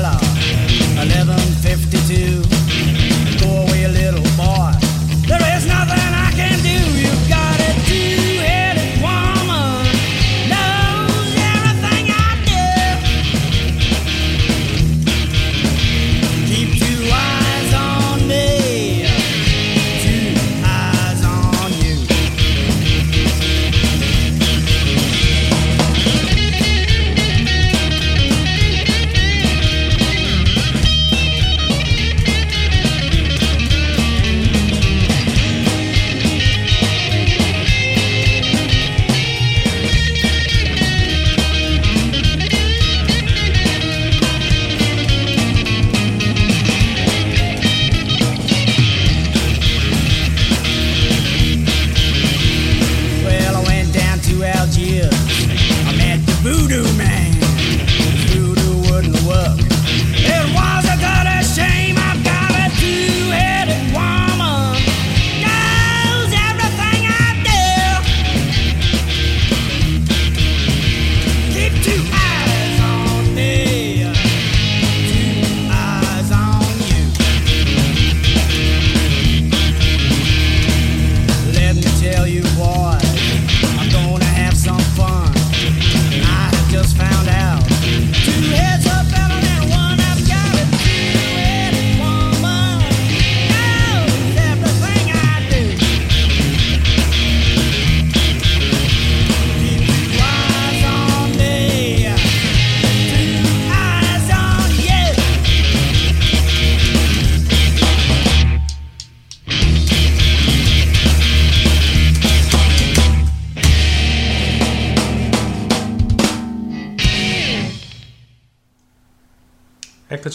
1152.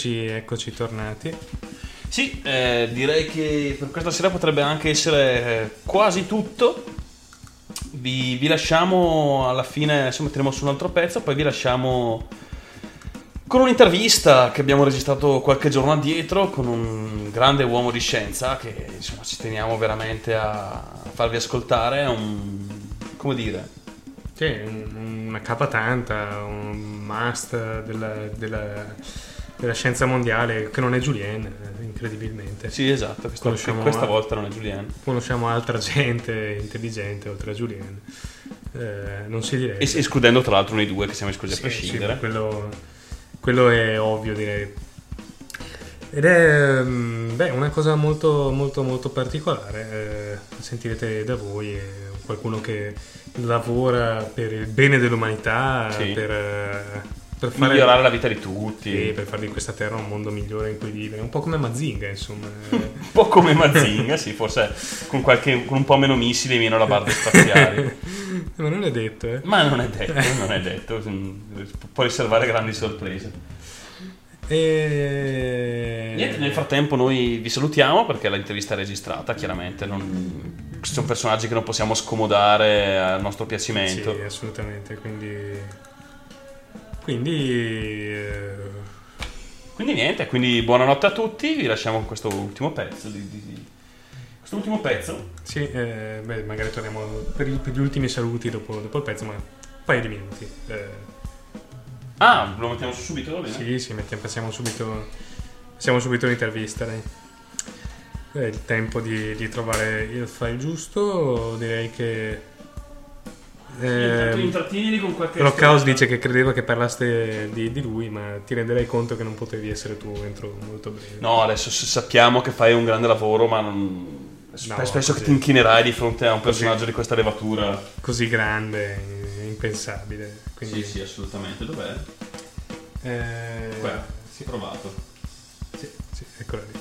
Eccoci, eccoci tornati. Sì, eh, direi che per questa sera potrebbe anche essere eh, quasi tutto. Vi, vi lasciamo alla fine, adesso metteremo su un altro pezzo, poi vi lasciamo con un'intervista che abbiamo registrato qualche giorno addietro con un grande uomo di scienza che insomma ci teniamo veramente a farvi ascoltare. Un, come dire, Sì, un- una capatanta, un must della, della- della scienza mondiale che non è Julien, eh, incredibilmente. Sì, esatto, questa- questa volta non è Julien. Conosciamo altra gente intelligente oltre a Julien. Eh, non si direbbe. es- escludendo tra l'altro noi due che siamo esclusi a Sì, prescindere. sì, quello, quello è ovvio, direi. Ed è mm, beh, una cosa molto, molto, molto particolare. eh, sentirete da voi, qualcuno che lavora per il bene dell'umanità, Sì. per, eh, per fare Migliorare la vita di tutti. Sì, per fare di questa terra un mondo migliore in cui vivere. Un po' come Mazinga, insomma. Un po' come Mazinga, sì, forse con, qualche, con un po' meno missili e meno labarde spaziali. Ma non è detto, eh. Ma non è detto, non è detto. mm, Può riservare grandi sorprese. E... Niente, nel frattempo noi vi salutiamo perché l'intervista è registrata, chiaramente. Non... Sono personaggi che non possiamo scomodare al nostro piacimento. Sì, assolutamente. Quindi. Quindi. eh, Quindi niente, quindi buonanotte a tutti, vi lasciamo con questo ultimo pezzo. Di, di- di- Questo ultimo pezzo? Sì, eh, beh, magari torniamo per, i- per gli ultimi saluti dopo, dopo il pezzo, ma un paio di minuti. eh. Ah, lo mettiamo su subito, va bene? Sì, sì, mettiamo, passiamo subito. Passiamo subito all'intervista, dai. È il tempo di, di trovare il file giusto. Direi che. Intanto intrattienili con qualche Rockhouse storia. dice che credeva che parlaste di, di lui, ma ti renderai conto che non potevi essere tu entro molto breve. No, adesso sappiamo che fai un grande lavoro, ma non... No, spesso che così. ti inchinerai di fronte a un Così. personaggio di questa levatura. Così grande, impensabile. Quindi... Sì, sì, assolutamente. Dov'è? Eh, Qua, si è provato. Sì, sì, eccola lì.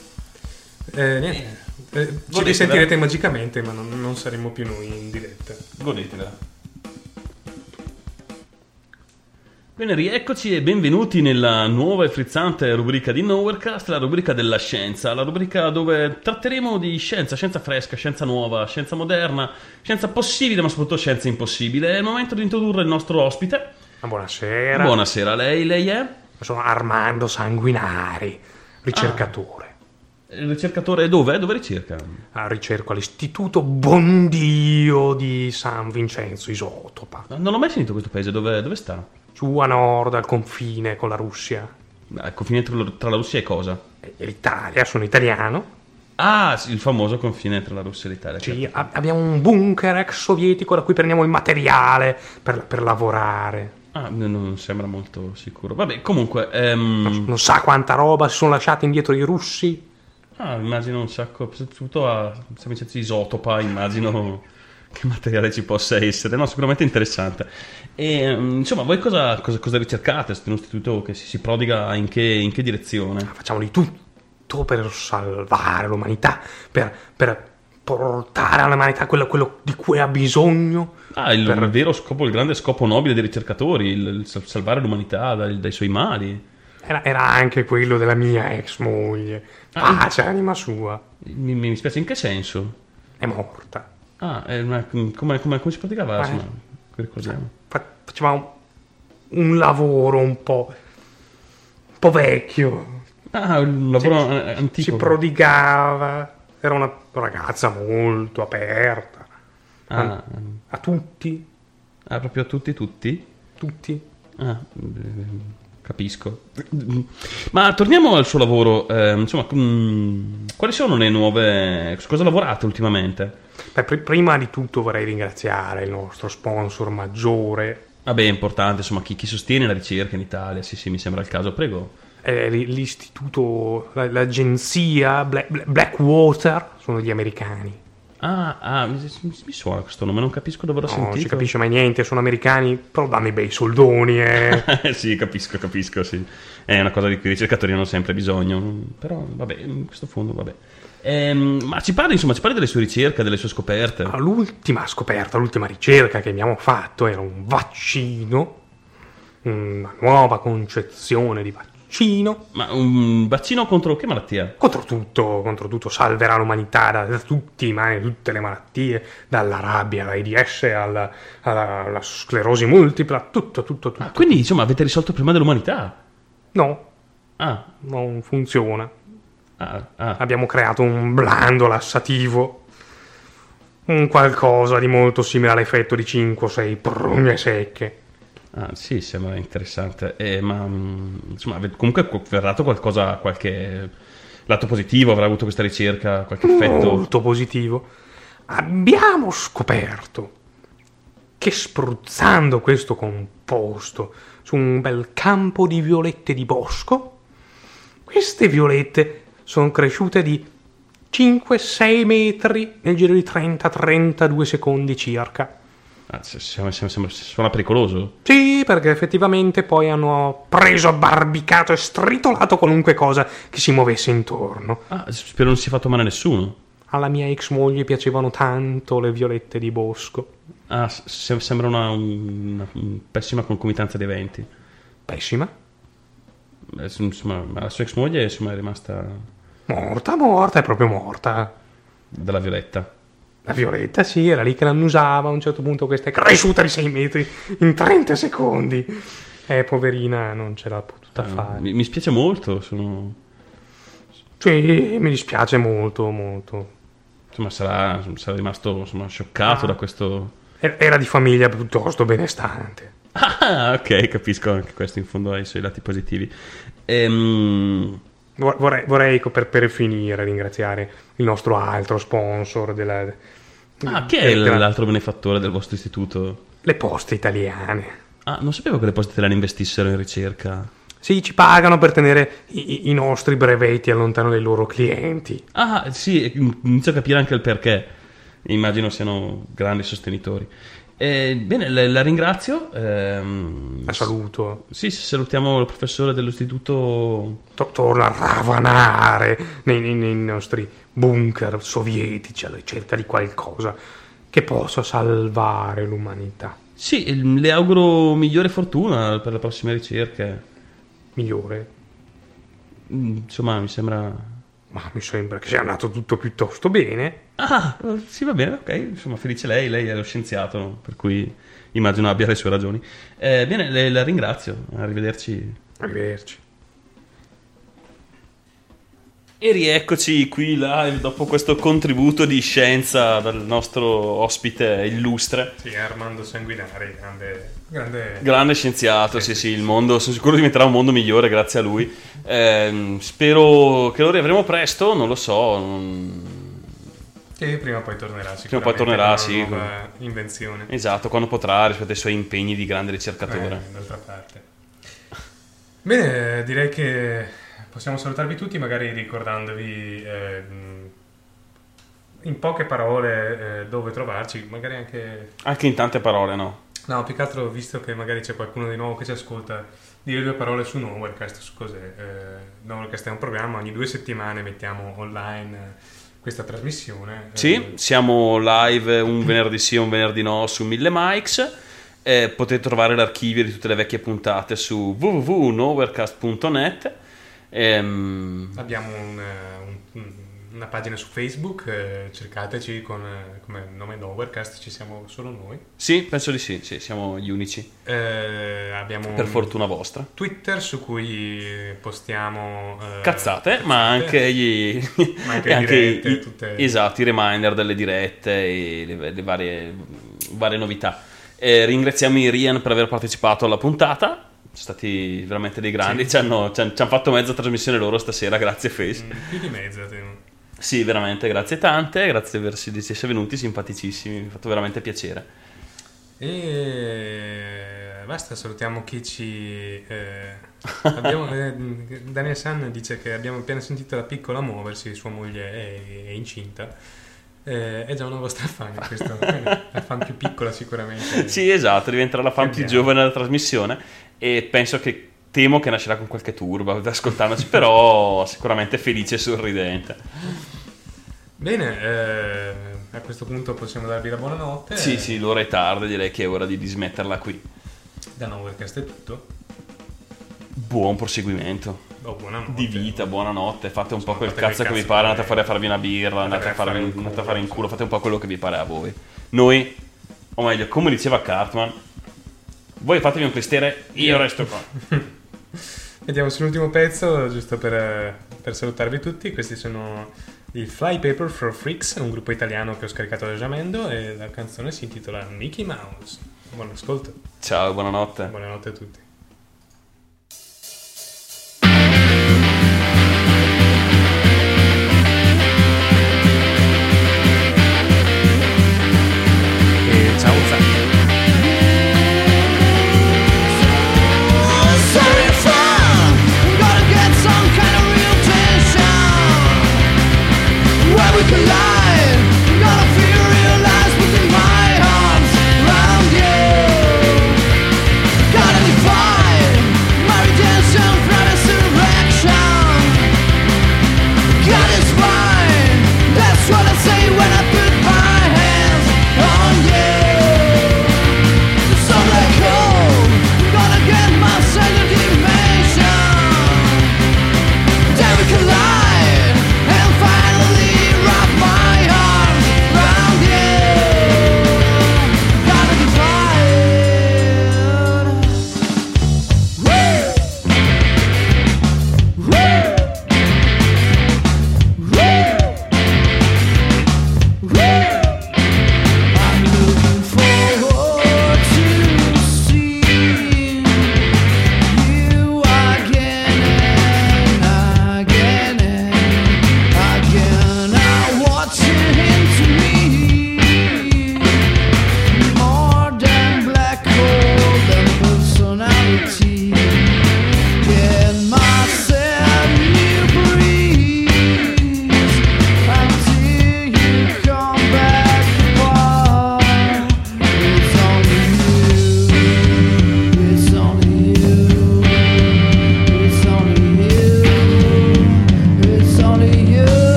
Eh, niente. Eh, ci risentirete magicamente, ma non, non saremo più noi in diretta. Godetela. Bene, rieccoci e benvenuti nella nuova e frizzante rubrica di Nowherecast, la rubrica della scienza, la rubrica dove tratteremo di scienza, scienza fresca, scienza nuova, scienza moderna, scienza possibile ma soprattutto scienza impossibile. È il momento di introdurre il nostro ospite. Buonasera. Buonasera, lei, lei è? Sono Armando Sanguinari, ricercatore. Il ricercatore dove? Dove ricerca? Ah, ricerco all'Istituto Bondio di San Vincenzo Isotopa. Non ho mai sentito questo paese, dove, dove sta? Su a nord al confine con la Russia. Il confine tra, la Russia e cosa? E l'Italia, sono italiano. Ah, il famoso confine tra la Russia e l'Italia. Sì, certo. abbiamo un bunker ex sovietico da cui prendiamo il materiale per, per lavorare. Ah, non sembra molto sicuro. Vabbè, comunque... ehm, Non sa quanta roba si sono lasciati indietro i russi. Ah, immagino un sacco, soprattutto a San Vincenzo Isotopa, immagino che materiale ci possa essere. No, sicuramente interessante. E, ehm, insomma, voi cosa, cosa, cosa ricercate? Siete un istituto che si, si prodiga in che, in che direzione? Facciamo di tutto per salvare l'umanità, per, per portare all'umanità quello, quello di cui ha bisogno. Ah, il per- vero scopo, il grande scopo nobile dei ricercatori, il, il sal- salvare l'umanità dai, dai suoi mali. Era, era anche quello della mia ex moglie. Ah, Pace, anima sua. Mi, mi spiace, in che senso? È morta. Ah, una- come, come- come si praticava? Eh. Insomma, ricordiamo. Fa- facevamo un, lavoro un po', un po' vecchio. Ah, un lavoro Si- eh, antico. Si prodigava. Era una ragazza molto aperta. Ah. A, tutti. Ah, proprio a tutti, tutti? Tutti. Ah, capisco. Ma torniamo al suo lavoro. eh, insomma, mm, quali sono le nuove... Cosa lavorate ultimamente? Beh, pri- prima di tutto vorrei ringraziare il nostro sponsor maggiore, Vabbè, è importante, insomma, chi, chi sostiene la ricerca in Italia. Sì, sì, mi sembra il caso. Prego. l- l'istituto, la- l'agenzia Bla- Bla- Blackwater, sono gli americani. Ah, ah, mi, mi- suona questo nome, non capisco dove l'ho No, sentito. non si capisce mai niente, sono americani, però danno i bei soldoni. Eh. sì, capisco, capisco, sì. È una cosa di cui i ricercatori hanno sempre bisogno. Però, vabbè, in questo fondo, vabbè. Ehm, ma ci parli, insomma, ci parli delle sue ricerche, delle sue scoperte? Ah, L'ultima scoperta, l'ultima ricerca che abbiamo fatto era un vaccino, una nuova concezione di vaccino. Ma un vaccino contro che malattia? Contro tutto, contro tutto, salverà l'umanità da, da tutti i mali, tutte le malattie, dalla rabbia, all'AIDS, alla, alla, alla sclerosi multipla, tutto, tutto, tutto. Quindi, insomma, avete risolto il problema dell'umanità? No, Ah, non funziona. Ah, ah. Abbiamo creato un blando lassativo, un qualcosa di molto simile all'effetto di 5 o 6 prugne secche. Ah, sì, sembra interessante. Eh, ma mm, insomma, comunque è verrato qualcosa, qualche lato positivo avrà avuto questa ricerca, qualche effetto. Molto positivo. Abbiamo scoperto che spruzzando questo composto su un bel campo di violette di bosco, queste violette sono cresciute di 5-6 metri nel giro di 30-32 secondi circa. Ah, suona pericoloso. Sì, perché effettivamente poi hanno preso, barbicato e stritolato qualunque cosa che si muovesse intorno. Ah, spero non si sia fatto male a nessuno. Alla mia ex moglie piacevano tanto le violette di bosco. Ah, se- sembra una, una- una pessima concomitanza di eventi. Pessima? Insomma, ma la sua ex moglie insomma, è rimasta Morta, morta, è proprio morta. dalla violetta. La Violetta sì, era lì che l'annusava, a un certo punto questa è cresciuta di 6 metri in 30 secondi. Eh, poverina, non ce l'ha potuta Ah, fare. mi, mi spiace molto, sono... Sì, mi dispiace molto, molto. Insomma, sarà, sarà rimasto insomma, scioccato Ah. da questo... E- Era di famiglia piuttosto benestante. Ah, ok, capisco anche questo in fondo ha i suoi lati positivi. Ehm, Vorrei, vorrei per, per finire ringraziare il nostro altro sponsor della... Ah, chi è della- l'altro benefattore del vostro istituto? Le poste italiane. Ah, non sapevo che le poste italiane investissero in ricerca. Sì, ci pagano per tenere i, i nostri brevetti allontano dai loro clienti. Ah, sì, inizio a capire anche il perché. Immagino siano grandi sostenitori. Eh, bene, la, la ringrazio. ehm, La saluto. Sì, salutiamo il professore dell'istituto. To- torna a ravanare nei, nei- nei nostri bunker sovietici alla ricerca di qualcosa che possa salvare l'umanità. Sì, le auguro migliore fortuna per le prossime ricerche. Migliore? Mm, Insomma, mi sembra. Ma mi sembra che sia andato tutto piuttosto bene. Ah, sì, va bene, ok. Insomma, felice lei, lei è lo scienziato, per cui immagino abbia le sue ragioni. Eh, bene, le- la ringrazio. Arrivederci. Arrivederci. E rieccoci qui live dopo questo contributo di scienza dal nostro ospite illustre. Sì, Armando Sanguinari, grande... grande... Grande scienziato, sì, sì, il mondo, sono sicuro diventerà un mondo migliore grazie a lui. Ehm, spero che lo riavremo presto, non lo so. non- Sì, prima o poi tornerà sicuramente. Prima o poi tornerà, sì. invenzione. Esatto, quando potrà rispetto ai suoi impegni di grande ricercatore. Eh, d'altra parte. Bene, direi che possiamo salutarvi tutti, magari ricordandovi eh, in poche parole eh, dove trovarci, magari anche... Anche in tante parole, no? No, più che altro, visto che magari c'è qualcuno di nuovo che ci ascolta, dire due parole su Nowherecast, su cos'è. Eh, Nowherecast è un programma, ogni due settimane mettiamo online eh, questa trasmissione. Eh, Sì, siamo live un venerdì sì e un venerdì no su Mille Mics. Eh, potete trovare l'archivio di tutte le vecchie puntate su www.novercast.net. Ehm, Abbiamo un, eh, un- una pagina su Facebook, eh, cercateci con, eh, come nome Nowherecast, ci siamo solo noi. sì, penso di sì, sì, siamo gli unici. Eh, abbiamo Per un fortuna vostra. Twitter su cui postiamo eh, Cazzate, ma anche gli, Ma anche anche dirette, i- tutte- esatto, i reminder delle dirette e le, le varie, varie novità. Eh, ringraziamo i Rian per aver partecipato alla puntata. Sono stati veramente dei grandi. Sì. Ci, hanno, ci hanno- ci hanno fatto mezza trasmissione loro stasera. Grazie, Face. più di mezza. temo. Sì, veramente, grazie tante. Grazie di essere venuti, simpaticissimi. Mi ha fatto veramente piacere. E basta, salutiamo chi ci... eh, abbiamo- eh, Daniel San dice che abbiamo appena sentito la piccola muoversi, sua moglie è, è incinta. Eh, è già una vostra fan, questo, la fan più piccola sicuramente. Sì, esatto, diventerà la fan più giovane della trasmissione e penso che temo che nascerà con qualche turba ascoltandoci, però sicuramente felice e sorridente. Bene, eh, a questo punto possiamo darvi la buonanotte. Sì, e... sì, l'ora è tarda, direi che è ora di dismetterla qui. Da Novercast è tutto. Buon proseguimento. Oh, di vita, buonanotte, fate un sì, po' quel cazzo, cazzo, che vi pare, andate a, fare, a farvi una birra, andate, a, farvi, culo, andate a fare in culo, fate un po' quello che vi pare a voi. Noi, o meglio, come diceva Cartman, voi fatevi un mestiere, io resto qua. Andiamo sull'ultimo pezzo, giusto per, per salutarvi tutti. Questi sono i Flypaper for Freaks, un gruppo italiano che ho scaricato da Jamendo e la canzone si intitola Mickey Mouse. Buon ascolto. Ciao, buonanotte. Buonanotte a tutti.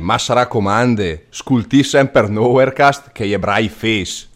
Ma sarà comande. Sculti sempre Nowherecast che gli ebrai face.